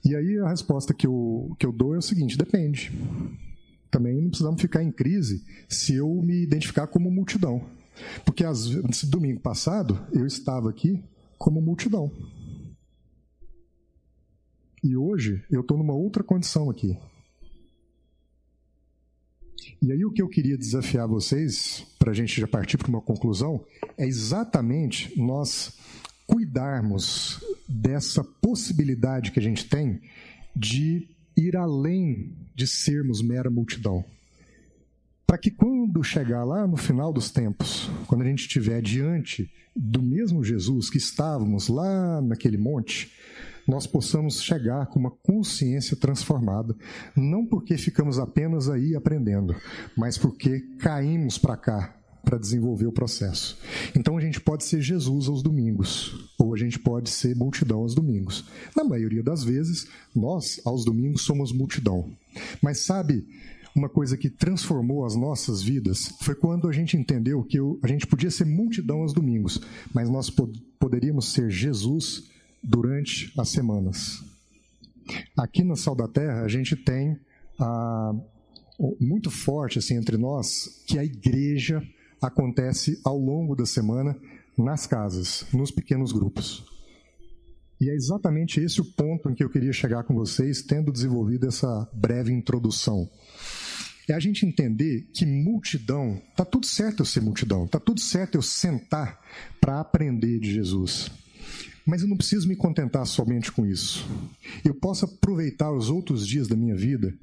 E aí a resposta que eu, que eu dou é o seguinte: depende. Também não precisamos ficar em crise se eu me identificar como multidão. Porque as, domingo passado eu estava aqui como multidão. E hoje eu estou numa outra condição aqui. E aí o que eu queria desafiar vocês, para a gente já partir para uma conclusão, é exatamente nós cuidarmos dessa possibilidade que a gente tem de ir além de sermos mera multidão. para que quando chegar lá no final dos tempos, quando a gente estiver diante do mesmo Jesus que estávamos lá naquele monte, nós possamos chegar com uma consciência transformada, não porque ficamos apenas aí aprendendo, mas porque caímos para cá para desenvolver o processo. Então a gente pode ser Jesus aos domingos, ou a gente pode ser multidão aos domingos. Na maioria das vezes, nós aos domingos somos multidão. Mas sabe, uma coisa que transformou as nossas vidas foi quando a gente entendeu que a gente podia ser multidão aos domingos, mas nós poderíamos ser Jesus durante as semanas. Aqui na Sal da Terra, a gente tem ah, muito forte assim entre nós que a igreja acontece ao longo da semana nas casas, nos pequenos grupos. E é exatamente esse o ponto em que eu queria chegar com vocês, tendo desenvolvido essa breve introdução. É a gente entender que multidão, tá tudo certo eu ser multidão, tá tudo certo eu sentar para aprender de Jesus. Mas eu não preciso me contentar somente com isso. Eu posso aproveitar os outros dias da minha vida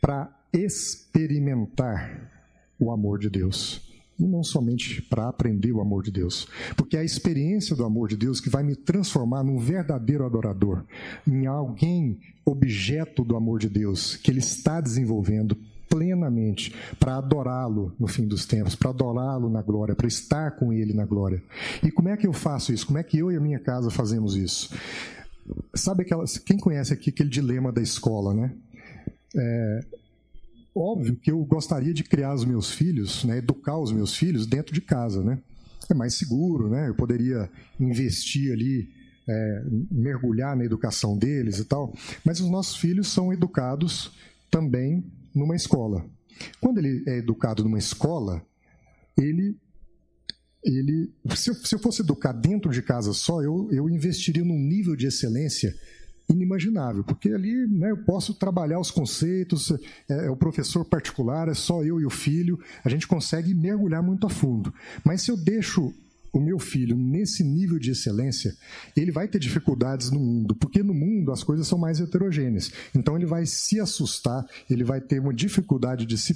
para experimentar o amor de Deus. E não somente para aprender o amor de Deus. Porque é a experiência do amor de Deus que vai me transformar num verdadeiro adorador, em alguém objeto do amor de Deus, que Ele está desenvolvendo plenamente para adorá-lo no fim dos tempos, para adorá-lo na glória, para estar com ele na glória. E como é que eu faço isso? Como é que eu e a minha casa fazemos isso? Sabe aquela, quem conhece aqui aquele dilema da escola, né? É, óbvio que eu gostaria de criar os meus filhos, né, educar os meus filhos dentro de casa, né? É mais seguro, né? Eu poderia investir ali, é, mergulhar na educação deles e tal. Mas os nossos filhos são educados também numa escola. Quando ele é educado numa escola, ele ele se eu, se eu fosse educar dentro de casa só, eu, eu investiria num nível de excelência inimaginável, porque ali né, eu posso trabalhar os conceitos, é, é, o professor particular, é só eu e o filho, a gente consegue mergulhar muito a fundo. Mas se eu deixo o meu filho nesse nível de excelência, ele vai ter dificuldades no mundo, porque no mundo as coisas são mais heterogêneas. Então ele vai se assustar, ele vai ter uma dificuldade de se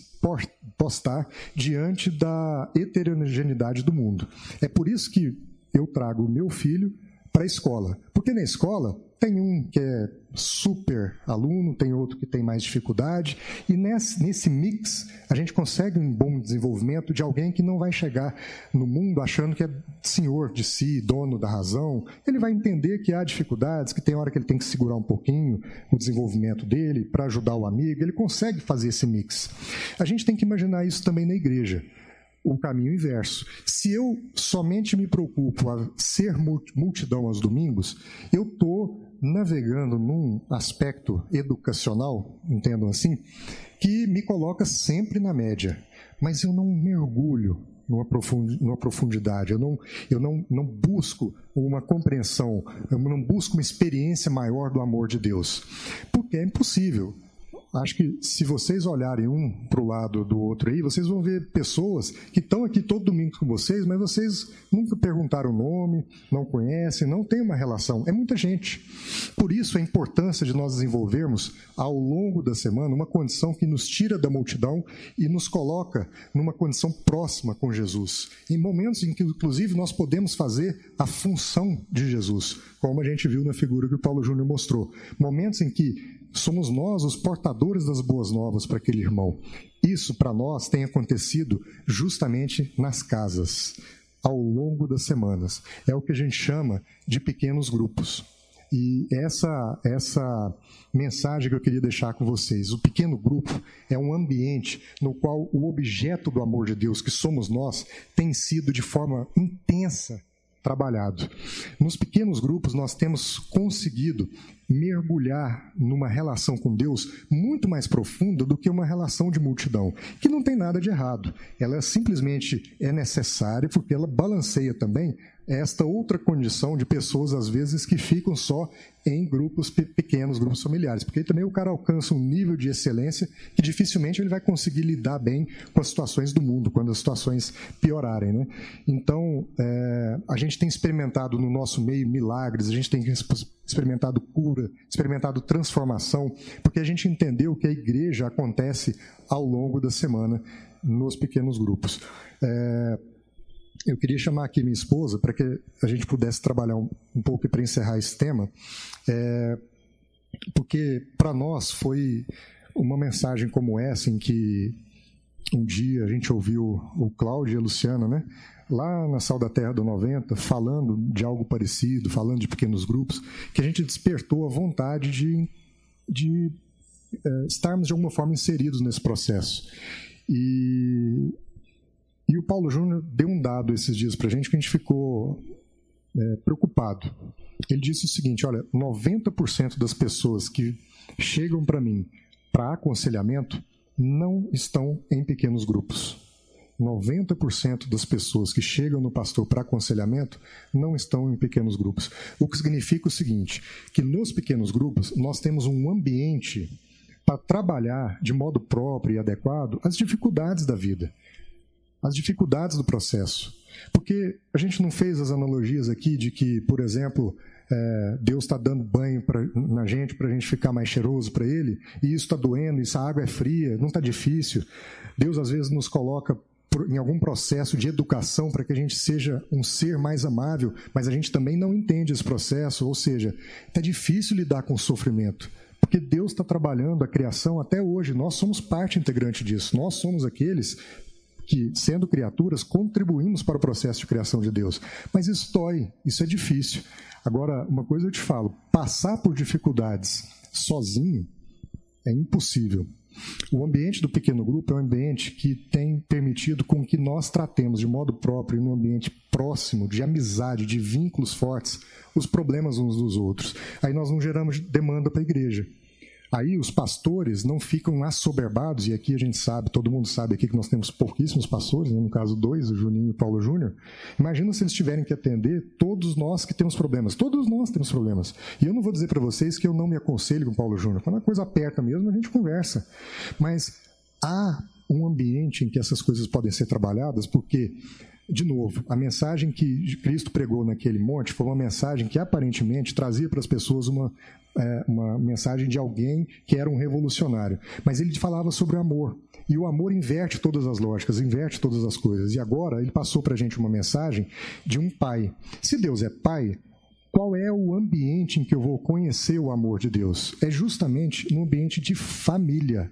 postar diante da heterogeneidade do mundo. É por isso que eu trago o meu filho para a escola, porque na escola tem um que é super aluno, tem outro que tem mais dificuldade, e nesse, nesse mix a gente consegue um bom desenvolvimento de alguém que não vai chegar no mundo achando que é senhor de si, dono da razão. Ele vai entender que há dificuldades, que tem hora que ele tem que segurar um pouquinho o desenvolvimento dele para ajudar o amigo. Ele consegue fazer esse mix. A gente tem que imaginar isso também na igreja o caminho inverso. Se eu somente me preocupo a ser multidão aos domingos, eu estou navegando num aspecto educacional, entendam assim, que me coloca sempre na média. Mas eu não mergulho numa, profundidade, eu, não, eu não, não busco uma compreensão, eu não busco uma experiência maior do amor de Deus. Porque é impossível acho que se vocês olharem um para o lado do outro aí, vocês vão ver pessoas que estão aqui todo domingo com vocês, mas vocês nunca perguntaram o nome, não conhecem, não tem uma relação. É muita gente. Por isso a importância de nós desenvolvermos ao longo da semana uma condição que nos tira da multidão e nos coloca numa condição próxima com Jesus. Em momentos em que, inclusive, nós podemos fazer a função de Jesus, como a gente viu na figura que o Paulo Júnior mostrou. Momentos em que somos nós os portadores das boas novas para aquele irmão. Isso para nós tem acontecido justamente nas casas, ao longo das semanas. É o que a gente chama de pequenos grupos. E essa essa mensagem que eu queria deixar com vocês, o pequeno grupo é um ambiente no qual o objeto do amor de Deus, que somos nós, tem sido de forma intensa trabalhado. Nos pequenos grupos, nós temos conseguido mergulhar numa relação com Deus muito mais profunda do que uma relação de multidão, que não tem nada de errado. Ela simplesmente é necessária porque ela balanceia também esta outra condição de pessoas, às vezes, que ficam só em grupos pequenos, grupos familiares, porque também o cara alcança um nível de excelência que dificilmente ele vai conseguir lidar bem com as situações do mundo, quando as situações piorarem. Né? Então, é, a gente tem experimentado no nosso meio milagres, a gente tem experimentado cura, experimentado transformação, porque a gente entendeu que a igreja acontece ao longo da semana nos pequenos grupos. É, eu queria chamar aqui minha esposa para que a gente pudesse trabalhar um, um pouco para encerrar esse tema, é, porque para nós foi uma mensagem como essa em que um dia a gente ouviu o Cláudio e a Luciana, né? Lá na Sal da Terra do 90, falando de algo parecido, falando de pequenos grupos, que a gente despertou a vontade de, de é, estarmos de alguma forma inseridos nesse processo. E, e o Paulo Júnior deu um dado esses dias para a gente que a gente ficou é, preocupado. Ele disse o seguinte: olha, 90% das pessoas que chegam para mim para aconselhamento não estão em pequenos grupos. 90% das pessoas que chegam no pastor para aconselhamento não estão em pequenos grupos. O que significa o seguinte: que nos pequenos grupos nós temos um ambiente para trabalhar de modo próprio e adequado as dificuldades da vida, as dificuldades do processo. Porque a gente não fez as analogias aqui de que, por exemplo, é, Deus está dando banho pra, na gente para a gente ficar mais cheiroso para Ele, e isso está doendo, essa água é fria, não está difícil. Deus às vezes nos coloca em algum processo de educação para que a gente seja um ser mais amável, mas a gente também não entende esse processo, ou seja, é difícil lidar com o sofrimento. Porque Deus está trabalhando a criação até hoje, nós somos parte integrante disso, nós somos aqueles que, sendo criaturas, contribuímos para o processo de criação de Deus. Mas isso dói, isso é difícil. Agora, uma coisa eu te falo: passar por dificuldades sozinho é impossível. O ambiente do pequeno grupo é um ambiente que tem permitido com que nós tratemos de modo próprio, num ambiente próximo, de amizade, de vínculos fortes, os problemas uns dos outros. Aí nós não geramos demanda para a igreja. Aí os pastores não ficam assoberbados, e aqui a gente sabe, todo mundo sabe aqui que nós temos pouquíssimos pastores, né? no caso dois, o Juninho e o Paulo Júnior. Imagina se eles tiverem que atender todos nós que temos problemas. Todos nós temos problemas. E eu não vou dizer para vocês que eu não me aconselho com o Paulo Júnior. Quando a coisa aperta mesmo, a gente conversa. Mas há um ambiente em que essas coisas podem ser trabalhadas, porque de novo, a mensagem que Cristo pregou naquele monte foi uma mensagem que aparentemente trazia para as pessoas uma, é, uma mensagem de alguém que era um revolucionário. Mas ele falava sobre amor. E o amor inverte todas as lógicas, inverte todas as coisas. E agora ele passou para a gente uma mensagem de um pai. Se Deus é pai, qual é o ambiente em que eu vou conhecer o amor de Deus? É justamente no ambiente de família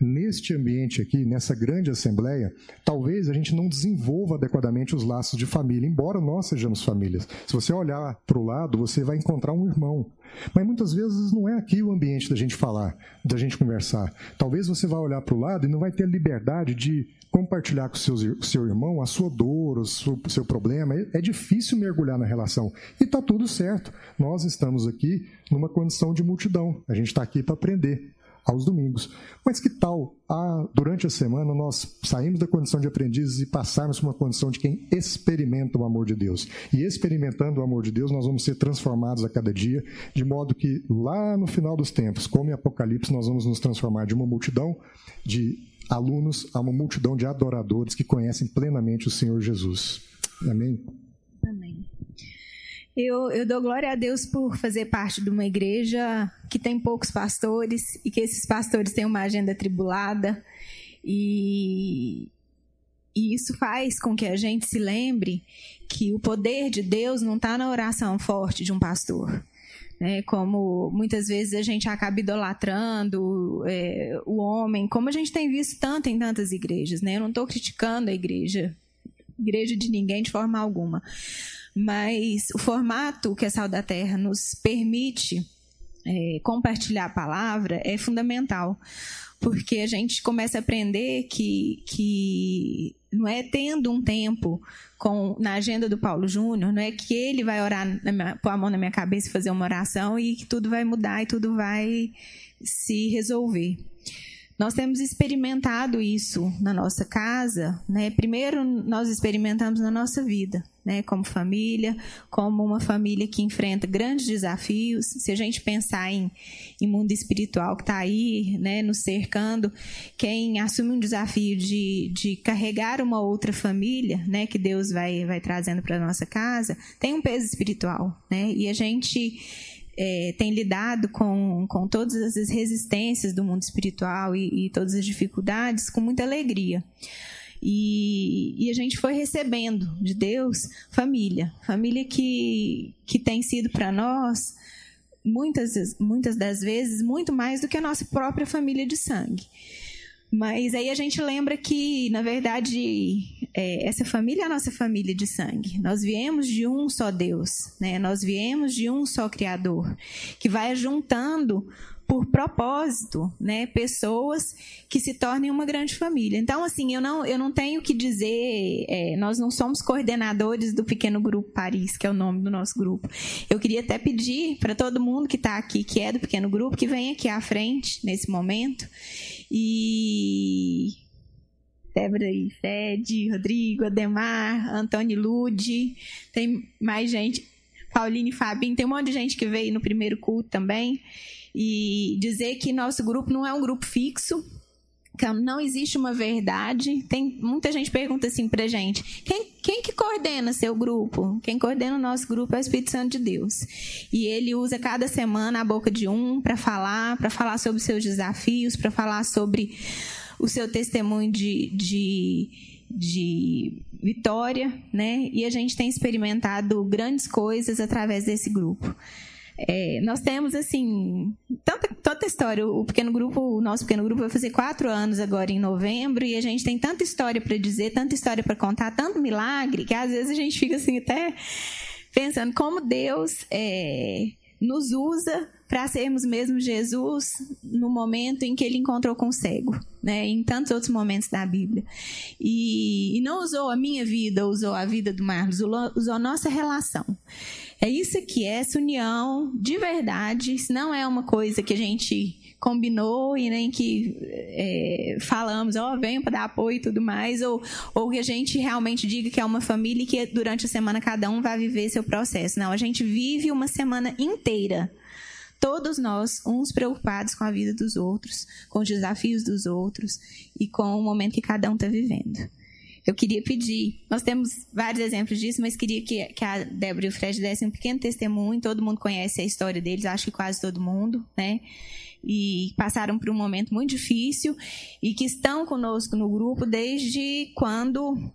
neste ambiente aqui, nessa grande assembleia, talvez a gente não desenvolva adequadamente os laços de família, embora nós sejamos famílias. Se você olhar para o lado, você vai encontrar um irmão. Mas muitas vezes não é aqui o ambiente da gente falar, da gente conversar. Talvez você vá olhar para o lado e não vai ter liberdade de compartilhar com o seu irmão a sua dor, o seu, o seu problema. É, é difícil mergulhar na relação. E está tudo certo. Nós estamos aqui numa condição de multidão. A gente está aqui para aprender aos domingos. Mas que tal, ah, durante a semana, nós saímos da condição de aprendizes e passarmos para uma condição de quem experimenta o amor de Deus? E experimentando o amor de Deus, nós vamos ser transformados a cada dia, de modo que lá no final dos tempos, como em Apocalipse, nós vamos nos transformar de uma multidão de alunos a uma multidão de adoradores que conhecem plenamente o Senhor Jesus. Amém? Amém. Eu, eu dou glória a Deus por fazer parte de uma igreja que tem poucos pastores e que esses pastores têm uma agenda tribulada. E, e isso faz com que a gente se lembre que o poder de Deus não está na oração forte de um pastor. Né, como muitas vezes a gente acaba idolatrando é, o homem, como a gente tem visto tanto em tantas igrejas. Né? Eu não estou criticando a igreja, igreja de ninguém de forma alguma mas o formato que a Sal da Terra nos permite é, compartilhar a palavra é fundamental, porque a gente começa a aprender que, que não é tendo um tempo com, na agenda do Paulo Júnior, não é que ele vai orar, minha, pôr a mão na minha cabeça e fazer uma oração e que tudo vai mudar e tudo vai se resolver. Nós temos experimentado isso na nossa casa, né? Primeiro nós experimentamos na nossa vida, né? Como família, como uma família que enfrenta grandes desafios. Se a gente pensar em, em mundo espiritual que está aí, né? Nos cercando, quem assume um desafio de, de carregar uma outra família, né? Que Deus vai vai trazendo para nossa casa, tem um peso espiritual, né? E a gente é, tem lidado com, com todas as resistências do mundo espiritual e, e todas as dificuldades com muita alegria. E, e, a gente foi recebendo de Deus família, família que, que tem sido para nós muitas, muitas das vezes muito mais do que a nossa própria família de sangue. Mas aí a gente lembra que, na verdade, é, essa família é a nossa família de sangue. Nós viemos de um só Deus, né? Nós viemos de um só Criador, que vai juntando por propósito, né, pessoas que se tornem uma grande família. Então, assim, eu não, eu não tenho que dizer, é, nós não somos coordenadores do pequeno grupo Paris, que é o nome do nosso grupo. Eu queria até pedir para todo mundo que está aqui, que é do pequeno grupo, que venha aqui à frente nesse momento e Débora e Fed, Rodrigo, Ademar, Antônio Lude, tem mais gente, Pauline e Fabinho, tem um monte de gente que veio no primeiro culto também e dizer que nosso grupo não é um grupo fixo, que não existe uma verdade. Tem muita gente pergunta assim pra gente: quem, quem que coordena seu grupo? Quem coordena o nosso grupo é o Espírito Santo de Deus. E ele usa cada semana a boca de um para falar, para falar sobre seus desafios, para falar sobre o seu testemunho de, de, de vitória, né? E a gente tem experimentado grandes coisas através desse grupo. É, nós temos, assim, tanta, tanta história. O pequeno grupo, o nosso pequeno grupo vai fazer quatro anos agora em novembro e a gente tem tanta história para dizer, tanta história para contar, tanto milagre, que às vezes a gente fica assim até pensando como Deus é, nos usa para sermos mesmo Jesus no momento em que ele encontrou com o cego, né? Em tantos outros momentos da Bíblia. E, e não usou a minha vida, usou a vida do Marlos, usou, usou a nossa relação. É isso que é essa união de verdade. Isso não é uma coisa que a gente combinou e nem que é, falamos, ó, oh, venham para dar apoio e tudo mais, ou, ou que a gente realmente diga que é uma família e que durante a semana cada um vai viver seu processo. Não, a gente vive uma semana inteira. Todos nós, uns preocupados com a vida dos outros, com os desafios dos outros e com o momento que cada um está vivendo eu queria pedir. Nós temos vários exemplos disso, mas queria que, que a Débora e o Fred dessem um pequeno testemunho. Todo mundo conhece a história deles, acho que quase todo mundo, né? E passaram por um momento muito difícil e que estão conosco no grupo desde quando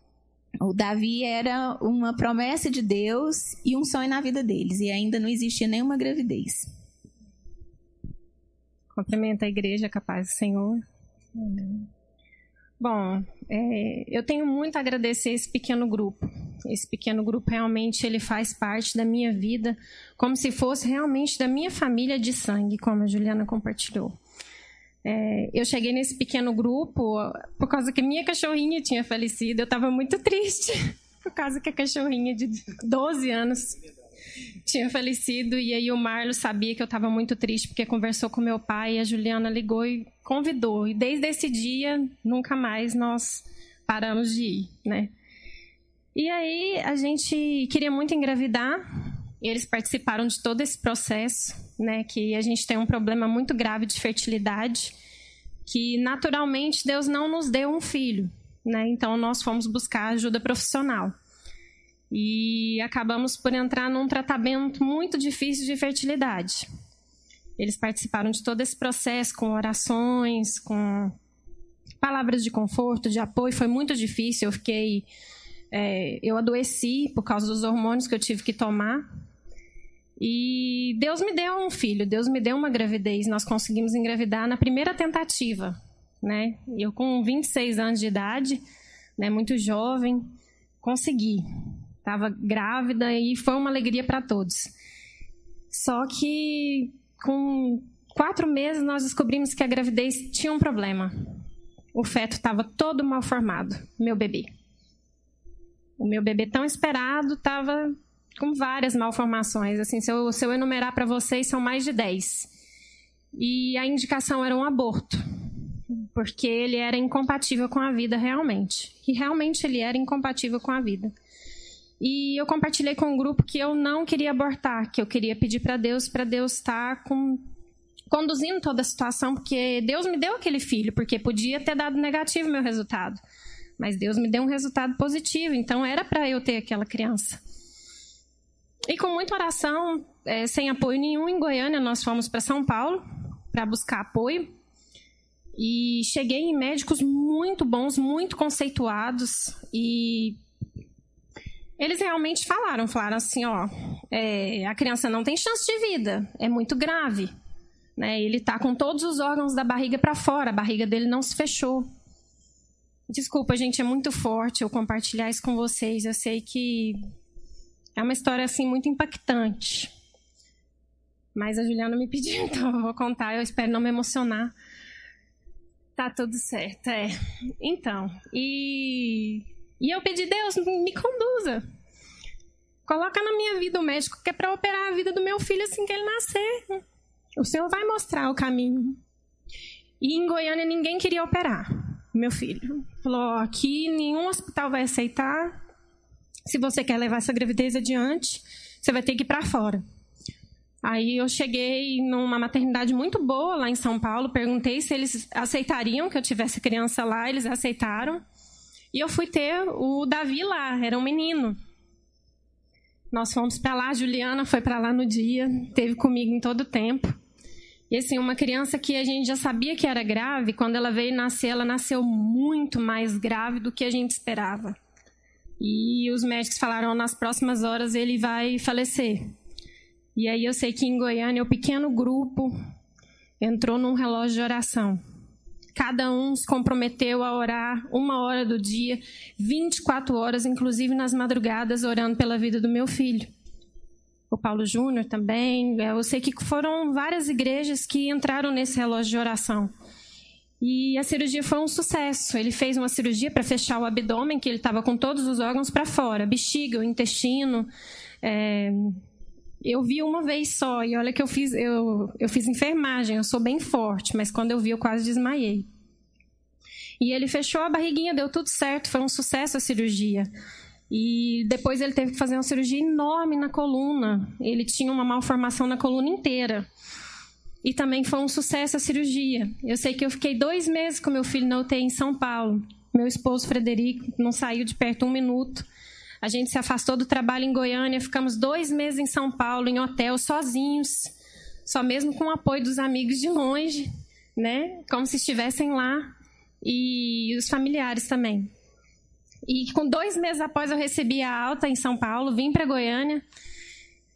o Davi era uma promessa de Deus e um sonho na vida deles, e ainda não existia nenhuma gravidez. Cumprimenta a igreja capaz do Senhor. Amém. Bom, é, eu tenho muito a agradecer esse pequeno grupo. Esse pequeno grupo realmente ele faz parte da minha vida, como se fosse realmente da minha família de sangue, como a Juliana compartilhou. É, eu cheguei nesse pequeno grupo por causa que minha cachorrinha tinha falecido. Eu estava muito triste por causa que a cachorrinha de 12 anos tinha falecido e aí o Marlo sabia que eu estava muito triste porque conversou com meu pai e a Juliana ligou e convidou. E desde esse dia nunca mais nós paramos de ir, né? E aí a gente queria muito engravidar. E eles participaram de todo esse processo, né? Que a gente tem um problema muito grave de fertilidade, que naturalmente Deus não nos deu um filho, né? Então nós fomos buscar ajuda profissional e acabamos por entrar num tratamento muito difícil de fertilidade. Eles participaram de todo esse processo com orações, com palavras de conforto, de apoio. Foi muito difícil. Eu fiquei, é, eu adoeci por causa dos hormônios que eu tive que tomar. E Deus me deu um filho, Deus me deu uma gravidez. Nós conseguimos engravidar na primeira tentativa, né? Eu com 26 anos de idade, né, muito jovem, consegui estava grávida e foi uma alegria para todos. Só que com quatro meses nós descobrimos que a gravidez tinha um problema. O feto estava todo mal formado, meu bebê. O meu bebê tão esperado estava com várias malformações. Assim, se eu, se eu enumerar para vocês, são mais de 10. E a indicação era um aborto, porque ele era incompatível com a vida realmente. E realmente ele era incompatível com a vida. E eu compartilhei com um grupo que eu não queria abortar, que eu queria pedir para Deus, para Deus estar com, conduzindo toda a situação, porque Deus me deu aquele filho, porque podia ter dado negativo meu resultado. Mas Deus me deu um resultado positivo, então era para eu ter aquela criança. E com muita oração, é, sem apoio nenhum em Goiânia, nós fomos para São Paulo para buscar apoio. E cheguei em médicos muito bons, muito conceituados. E eles realmente falaram, falaram assim, ó, é, a criança não tem chance de vida, é muito grave. Né? Ele está com todos os órgãos da barriga para fora, a barriga dele não se fechou. Desculpa, gente, é muito forte eu compartilhar isso com vocês. Eu sei que é uma história assim muito impactante. Mas a Juliana me pediu, então eu vou contar. Eu espero não me emocionar. Tá tudo certo, é. Então, e, e eu pedi, Deus, me conduza. Coloca na minha vida o médico que é para operar a vida do meu filho assim que ele nascer. O Senhor vai mostrar o caminho. E em Goiânia ninguém queria operar meu filho. Falou: aqui nenhum hospital vai aceitar. Se você quer levar essa gravidez adiante, você vai ter que ir para fora. Aí eu cheguei numa maternidade muito boa lá em São Paulo, perguntei se eles aceitariam que eu tivesse criança lá, eles aceitaram. E eu fui ter o Davi lá, era um menino. Nós fomos para lá, a Juliana foi para lá no dia, teve comigo em todo o tempo. E assim, uma criança que a gente já sabia que era grave, quando ela veio nascer, ela nasceu muito mais grave do que a gente esperava. E os médicos falaram, nas próximas horas ele vai falecer. E aí eu sei que em Goiânia o pequeno grupo entrou num relógio de oração. Cada um se comprometeu a orar uma hora do dia, 24 horas, inclusive nas madrugadas, orando pela vida do meu filho. O Paulo Júnior também. Eu sei que foram várias igrejas que entraram nesse relógio de oração. E a cirurgia foi um sucesso. Ele fez uma cirurgia para fechar o abdômen, que ele estava com todos os órgãos para fora: bexiga, o intestino, é, eu vi uma vez só, e olha que eu fiz, eu, eu fiz enfermagem, eu sou bem forte, mas quando eu vi, eu quase desmaiei. E ele fechou a barriguinha, deu tudo certo, foi um sucesso a cirurgia. E depois ele teve que fazer uma cirurgia enorme na coluna. Ele tinha uma malformação na coluna inteira. E também foi um sucesso a cirurgia. Eu sei que eu fiquei dois meses com meu filho na UTI em São Paulo. Meu esposo Frederico não saiu de perto um minuto. A gente se afastou do trabalho em Goiânia, ficamos dois meses em São Paulo, em hotel, sozinhos, só mesmo com o apoio dos amigos de longe, né? Como se estivessem lá, e os familiares também. E com dois meses após eu recebi a alta em São Paulo, vim para Goiânia.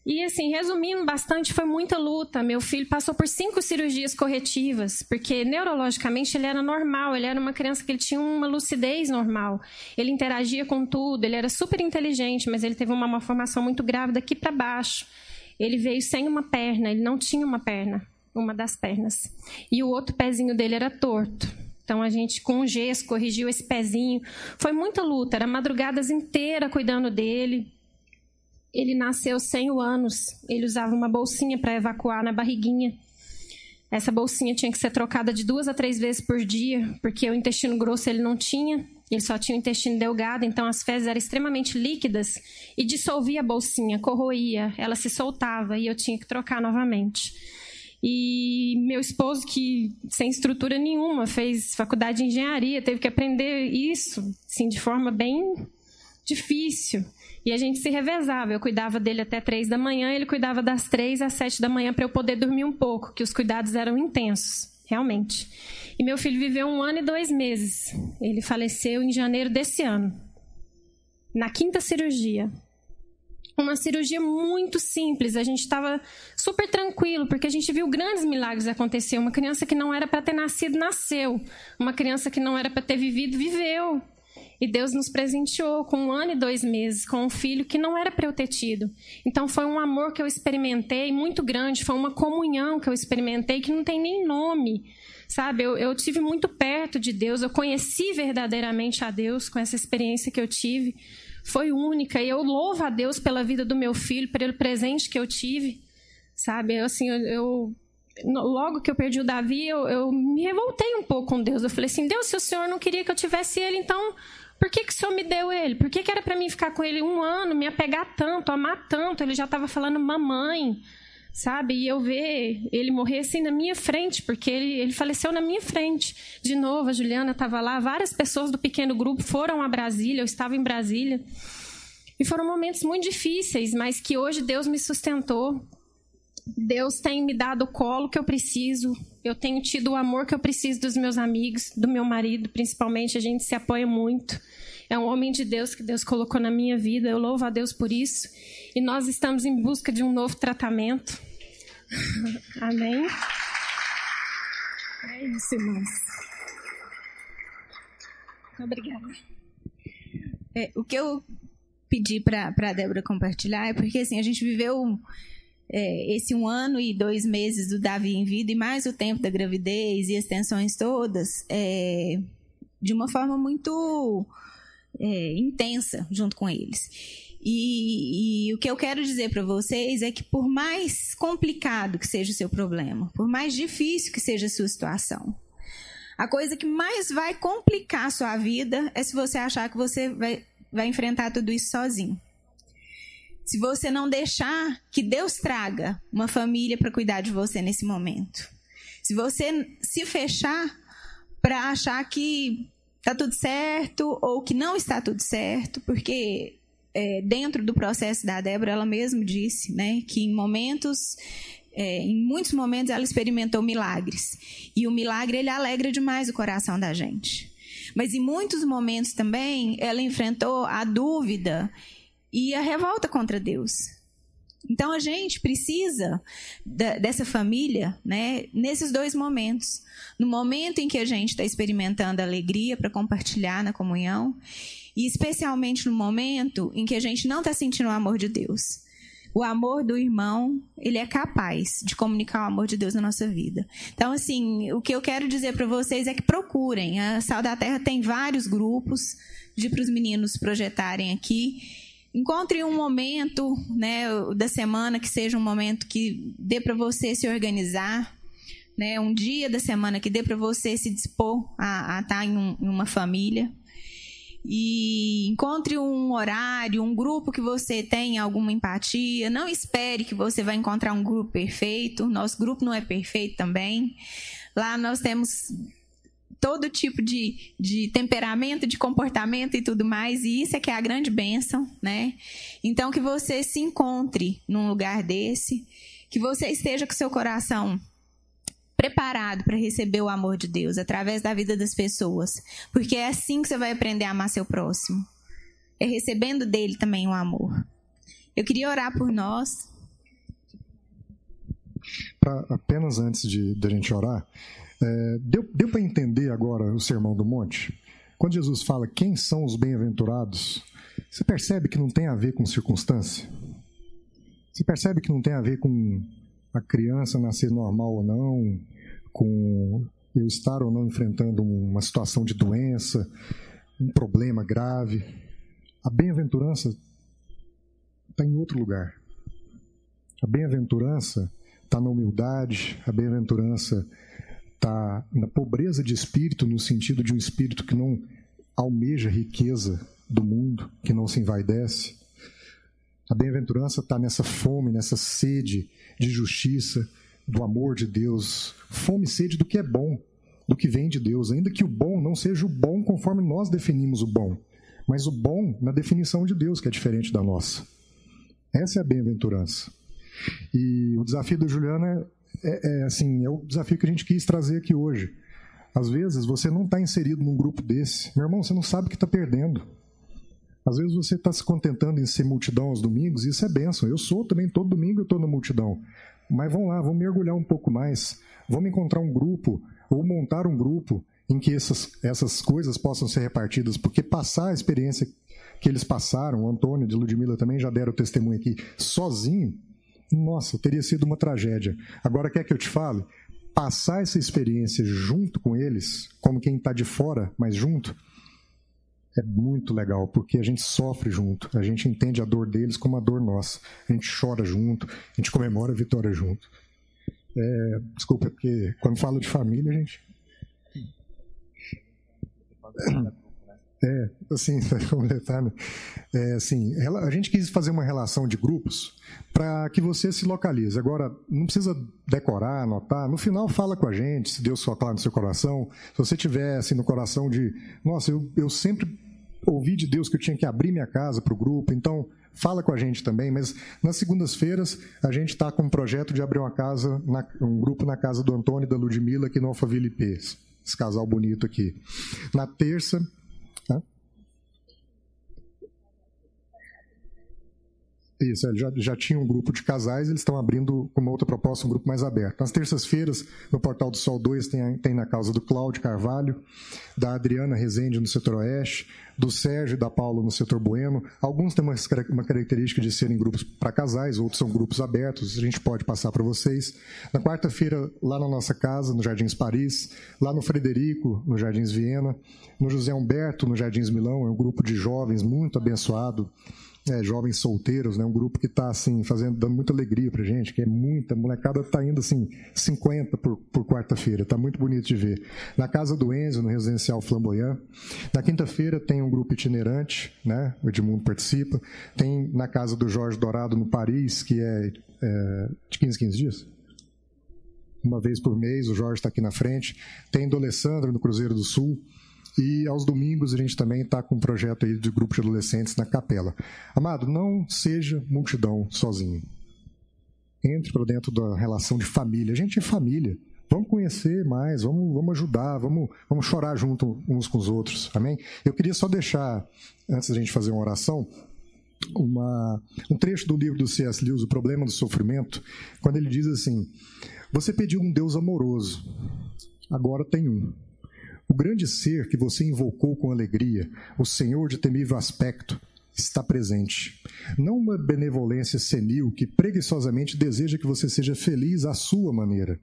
E assim, resumindo bastante, foi muita luta. Meu filho passou por cinco cirurgias corretivas, porque neurologicamente ele era normal, ele era uma criança que ele tinha uma lucidez normal. Ele interagia com tudo, ele era super inteligente, mas ele teve uma malformação muito grave daqui para baixo. Ele veio sem uma perna, ele não tinha uma perna, uma das pernas. E o outro pezinho dele era torto. Então a gente com gesso corrigiu esse pezinho. Foi muita luta, era madrugadas inteiras cuidando dele ele nasceu sem o ânus. Ele usava uma bolsinha para evacuar na barriguinha. Essa bolsinha tinha que ser trocada de duas a três vezes por dia, porque o intestino grosso ele não tinha, ele só tinha o intestino delgado, então as fezes eram extremamente líquidas e dissolvia a bolsinha, corroía, ela se soltava e eu tinha que trocar novamente. E meu esposo, que sem estrutura nenhuma, fez faculdade de engenharia, teve que aprender isso, assim, de forma bem difícil. E a gente se revezava. Eu cuidava dele até três da manhã, ele cuidava das três às sete da manhã para eu poder dormir um pouco, que os cuidados eram intensos, realmente. E meu filho viveu um ano e dois meses. Ele faleceu em janeiro desse ano, na quinta cirurgia. Uma cirurgia muito simples, a gente estava super tranquilo, porque a gente viu grandes milagres acontecer. Uma criança que não era para ter nascido, nasceu. Uma criança que não era para ter vivido, viveu. E Deus nos presenteou com um ano e dois meses, com um filho que não era para eu ter tido. Então foi um amor que eu experimentei muito grande, foi uma comunhão que eu experimentei que não tem nem nome. Sabe, eu, eu tive muito perto de Deus, eu conheci verdadeiramente a Deus com essa experiência que eu tive. Foi única e eu louvo a Deus pela vida do meu filho, pelo presente que eu tive. Sabe, eu, assim, eu, eu logo que eu perdi o Davi, eu, eu, me revoltei um pouco com Deus. Eu falei assim: Deus, se o Senhor não queria que eu tivesse ele, então por que, que o Senhor me deu ele? Por que, que era para mim ficar com ele um ano, me apegar tanto, amar tanto? Ele já estava falando mamãe, sabe? E eu ver ele morrer assim na minha frente, porque ele, ele faleceu na minha frente. De novo, a Juliana estava lá, várias pessoas do pequeno grupo foram a Brasília, eu estava em Brasília. E foram momentos muito difíceis, mas que hoje Deus me sustentou. Deus tem me dado o colo que eu preciso. Eu tenho tido o amor que eu preciso dos meus amigos, do meu marido, principalmente. A gente se apoia muito. É um homem de Deus que Deus colocou na minha vida. Eu louvo a Deus por isso. E nós estamos em busca de um novo tratamento. Amém. É isso, irmãos. Obrigada. É, o que eu pedi para a Débora compartilhar é porque assim, a gente viveu é, esse um ano e dois meses do Davi em vida e mais o tempo da gravidez e as tensões todas é, de uma forma muito é, intensa junto com eles. E, e, o que eu quero dizer para vocês é que, por mais complicado que seja o seu problema, por mais difícil que seja a sua situação, a coisa que mais vai complicar a sua vida é se você achar que você vai, vai enfrentar tudo isso sozinho. Se você não deixar que Deus traga uma família para cuidar de você nesse momento. Se você se fechar para achar que está tudo certo ou que não está tudo certo, porque é, dentro do processo da Débora, ela mesma disse né, que em momentos, é, em muitos momentos, ela experimentou milagres. E o milagre, ele alegra demais o coração da gente. Mas em muitos momentos também, ela enfrentou a dúvida e a revolta contra Deus. Então a gente precisa dessa família, né, nesses dois momentos. No momento em que a gente está experimentando alegria para compartilhar na comunhão, e especialmente no momento em que a gente não está sentindo o amor de Deus. O amor do irmão, ele é capaz de comunicar o amor de Deus na nossa vida. Então, assim, o que eu quero dizer para vocês é que procurem. A Sal da Terra tem vários grupos de para os meninos projetarem aqui. Encontre um momento né, da semana que seja um momento que dê para você se organizar, né, um dia da semana que dê para você se dispor a, estar tá em, um, em uma família e encontre um horário, um grupo que você tenha alguma empatia. Não espere que você vai encontrar um grupo perfeito. Nosso grupo não é perfeito também. Lá nós temos todo tipo de, de temperamento, de comportamento e tudo mais, e isso é que é a grande bênção, né? Então, que você se encontre num lugar desse, que você esteja com seu coração preparado para receber o amor de Deus através da vida das pessoas, porque é assim que você vai aprender a amar seu próximo. É recebendo dele também o amor. Eu queria orar por nós. Pra, apenas antes de, de a gente orar, é, deu, deu para entender agora o Sermão do Monte? Quando Jesus fala quem são os bem-aventurados, você percebe que não tem a ver com circunstância? Você percebe que não tem a ver com a criança nascer normal ou não, com eu estar ou não enfrentando uma situação de doença, um problema grave. A bem-aventurança está em outro lugar. A bem-aventurança está na humildade, a bem-aventurança está na pobreza de espírito, no sentido de um espírito que não almeja riqueza do mundo, que não se envaidece. A bem-aventurança está nessa fome, nessa sede de justiça, do amor de Deus, fome e sede do que é bom, do que vem de Deus, ainda que o bom não seja o bom conforme nós definimos o bom, mas o bom na definição de Deus, que é diferente da nossa. Essa é a bem-aventurança. E o desafio do Juliano é, é, é, assim, é o desafio que a gente quis trazer aqui hoje. Às vezes você não está inserido num grupo desse, meu irmão, você não sabe o que está perdendo. Às vezes você está se contentando em ser multidão aos domingos, e isso é bênção. Eu sou também, todo domingo eu estou na multidão. Mas vamos lá, vamos mergulhar um pouco mais. Vamos encontrar um grupo, ou montar um grupo em que essas, essas coisas possam ser repartidas, porque passar a experiência que eles passaram, o Antônio de Ludmilla também já deram testemunho aqui, sozinho, nossa, teria sido uma tragédia. Agora, quer que eu te fale? Passar essa experiência junto com eles, como quem está de fora, mas junto, é muito legal, porque a gente sofre junto, a gente entende a dor deles como a dor nossa, a gente chora junto, a gente comemora a vitória junto. É, desculpa, porque quando falo de família, a gente. É, assim, completar, né? É, assim, a gente quis fazer uma relação de grupos para que você se localize. Agora, não precisa decorar, anotar. No final, fala com a gente, se Deus tocar no seu coração. Se você tiver assim, no coração de, nossa, eu, eu sempre ouvi de Deus que eu tinha que abrir minha casa para o grupo, então fala com a gente também, mas nas segundas-feiras a gente está com um projeto de abrir uma casa, na, um grupo na casa do Antônio e da Ludmilla aqui no Alphaville IP, esse casal bonito aqui. Na terça, Isso, é, já, já tinha um grupo de casais, eles estão abrindo uma outra proposta, um grupo mais aberto. Nas terças-feiras, no Portal do Sol 2, tem, tem na causa do Cláudio Carvalho, da Adriana Rezende no setor oeste, do Sérgio e da Paula no setor bueno. Alguns têm uma, uma característica de serem grupos para casais, outros são grupos abertos, a gente pode passar para vocês. Na quarta-feira, lá na nossa casa, no Jardins Paris, lá no Frederico, no Jardins Viena, no José Humberto, no Jardins Milão, é um grupo de jovens muito abençoado é, jovens solteiros, né? Um grupo que está assim fazendo, dando muita alegria para gente, que é muita molecada está indo assim 50 por, por quarta-feira, está muito bonito de ver. Na casa do Enzo, no residencial Flamboyant. Na quinta-feira tem um grupo itinerante, né? O Edmundo participa. Tem na casa do Jorge Dourado no Paris, que é, é de 15 15 dias uma vez por mês, o Jorge está aqui na frente. Tem do Alessandro no Cruzeiro do Sul. E aos domingos a gente também está com um projeto aí de grupo de adolescentes na capela. Amado, não seja multidão sozinho. Entre para dentro da relação de família. A gente é família. Vamos conhecer mais, vamos, vamos ajudar, vamos, vamos chorar junto uns com os outros. Amém? Eu queria só deixar, antes da gente fazer uma oração, uma, um trecho do livro do C.S. Lewis, O Problema do Sofrimento, quando ele diz assim: Você pediu um Deus amoroso, agora tem um. O grande ser que você invocou com alegria, o Senhor de temível aspecto, está presente. Não uma benevolência senil que preguiçosamente deseja que você seja feliz à sua maneira.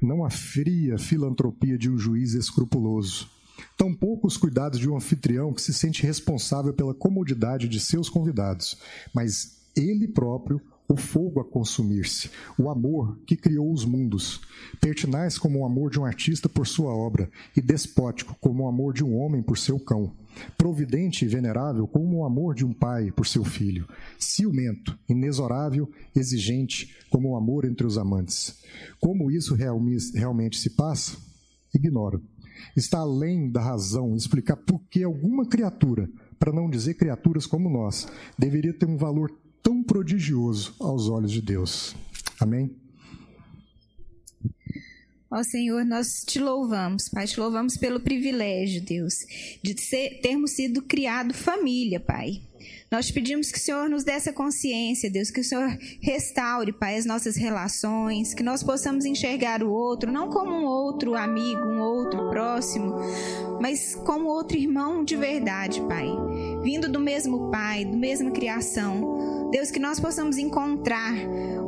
Não a fria filantropia de um juiz escrupuloso. Tampouco os cuidados de um anfitrião que se sente responsável pela comodidade de seus convidados, mas ele próprio o fogo a consumir-se, o amor que criou os mundos, pertinaz como o amor de um artista por sua obra, e despótico como o amor de um homem por seu cão, providente e venerável como o amor de um pai por seu filho, ciumento, inexorável, exigente como o amor entre os amantes. Como isso realmente se passa? Ignoro. Está além da razão explicar por que alguma criatura, para não dizer criaturas como nós, deveria ter um valor tão prodigioso aos olhos de Deus. Amém? Ó Senhor, nós te louvamos, Pai, te louvamos pelo privilégio, Deus, de ser, termos sido criado família, Pai. Nós pedimos que o Senhor nos dê essa consciência, Deus, que o Senhor restaure, Pai, as nossas relações, que nós possamos enxergar o outro não como um outro amigo, um outro próximo, mas como outro irmão de verdade, Pai, vindo do mesmo Pai, do mesma criação. Deus, que nós possamos encontrar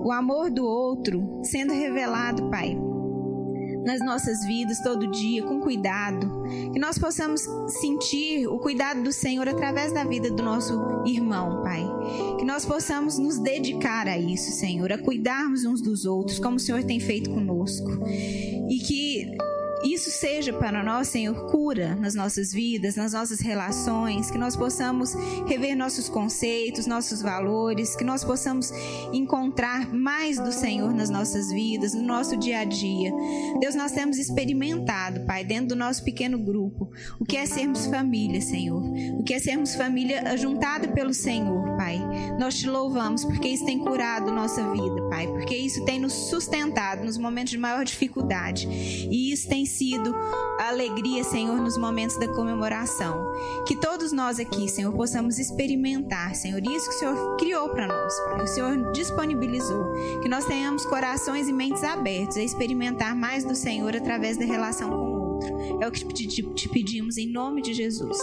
o amor do outro sendo revelado, Pai nas nossas vidas todo dia, com cuidado. Que nós possamos sentir o cuidado do Senhor através da vida do nosso irmão, Pai. Que nós possamos nos dedicar a isso, Senhor, a cuidarmos uns dos outros, como o Senhor tem feito conosco. E que isso seja para nós, Senhor, cura nas nossas vidas, nas nossas relações, que nós possamos rever nossos conceitos, nossos valores, que nós possamos encontrar mais do Senhor nas nossas vidas, no nosso dia a dia. Deus, nós temos experimentado, Pai, dentro do nosso pequeno grupo, o que é sermos família, Senhor, o que é sermos família ajuntada pelo Senhor, Pai. Nós te louvamos porque isso tem curado nossa vida, Pai, porque isso tem nos sustentado nos momentos de maior dificuldade e isso tem sido a alegria, Senhor, nos momentos da comemoração. Que todos nós aqui, Senhor, possamos experimentar, Senhor, isso que o Senhor criou para nós, que o Senhor disponibilizou. Que nós tenhamos corações e mentes abertos a experimentar mais do Senhor através da relação com o outro. É o que te pedimos em nome de Jesus.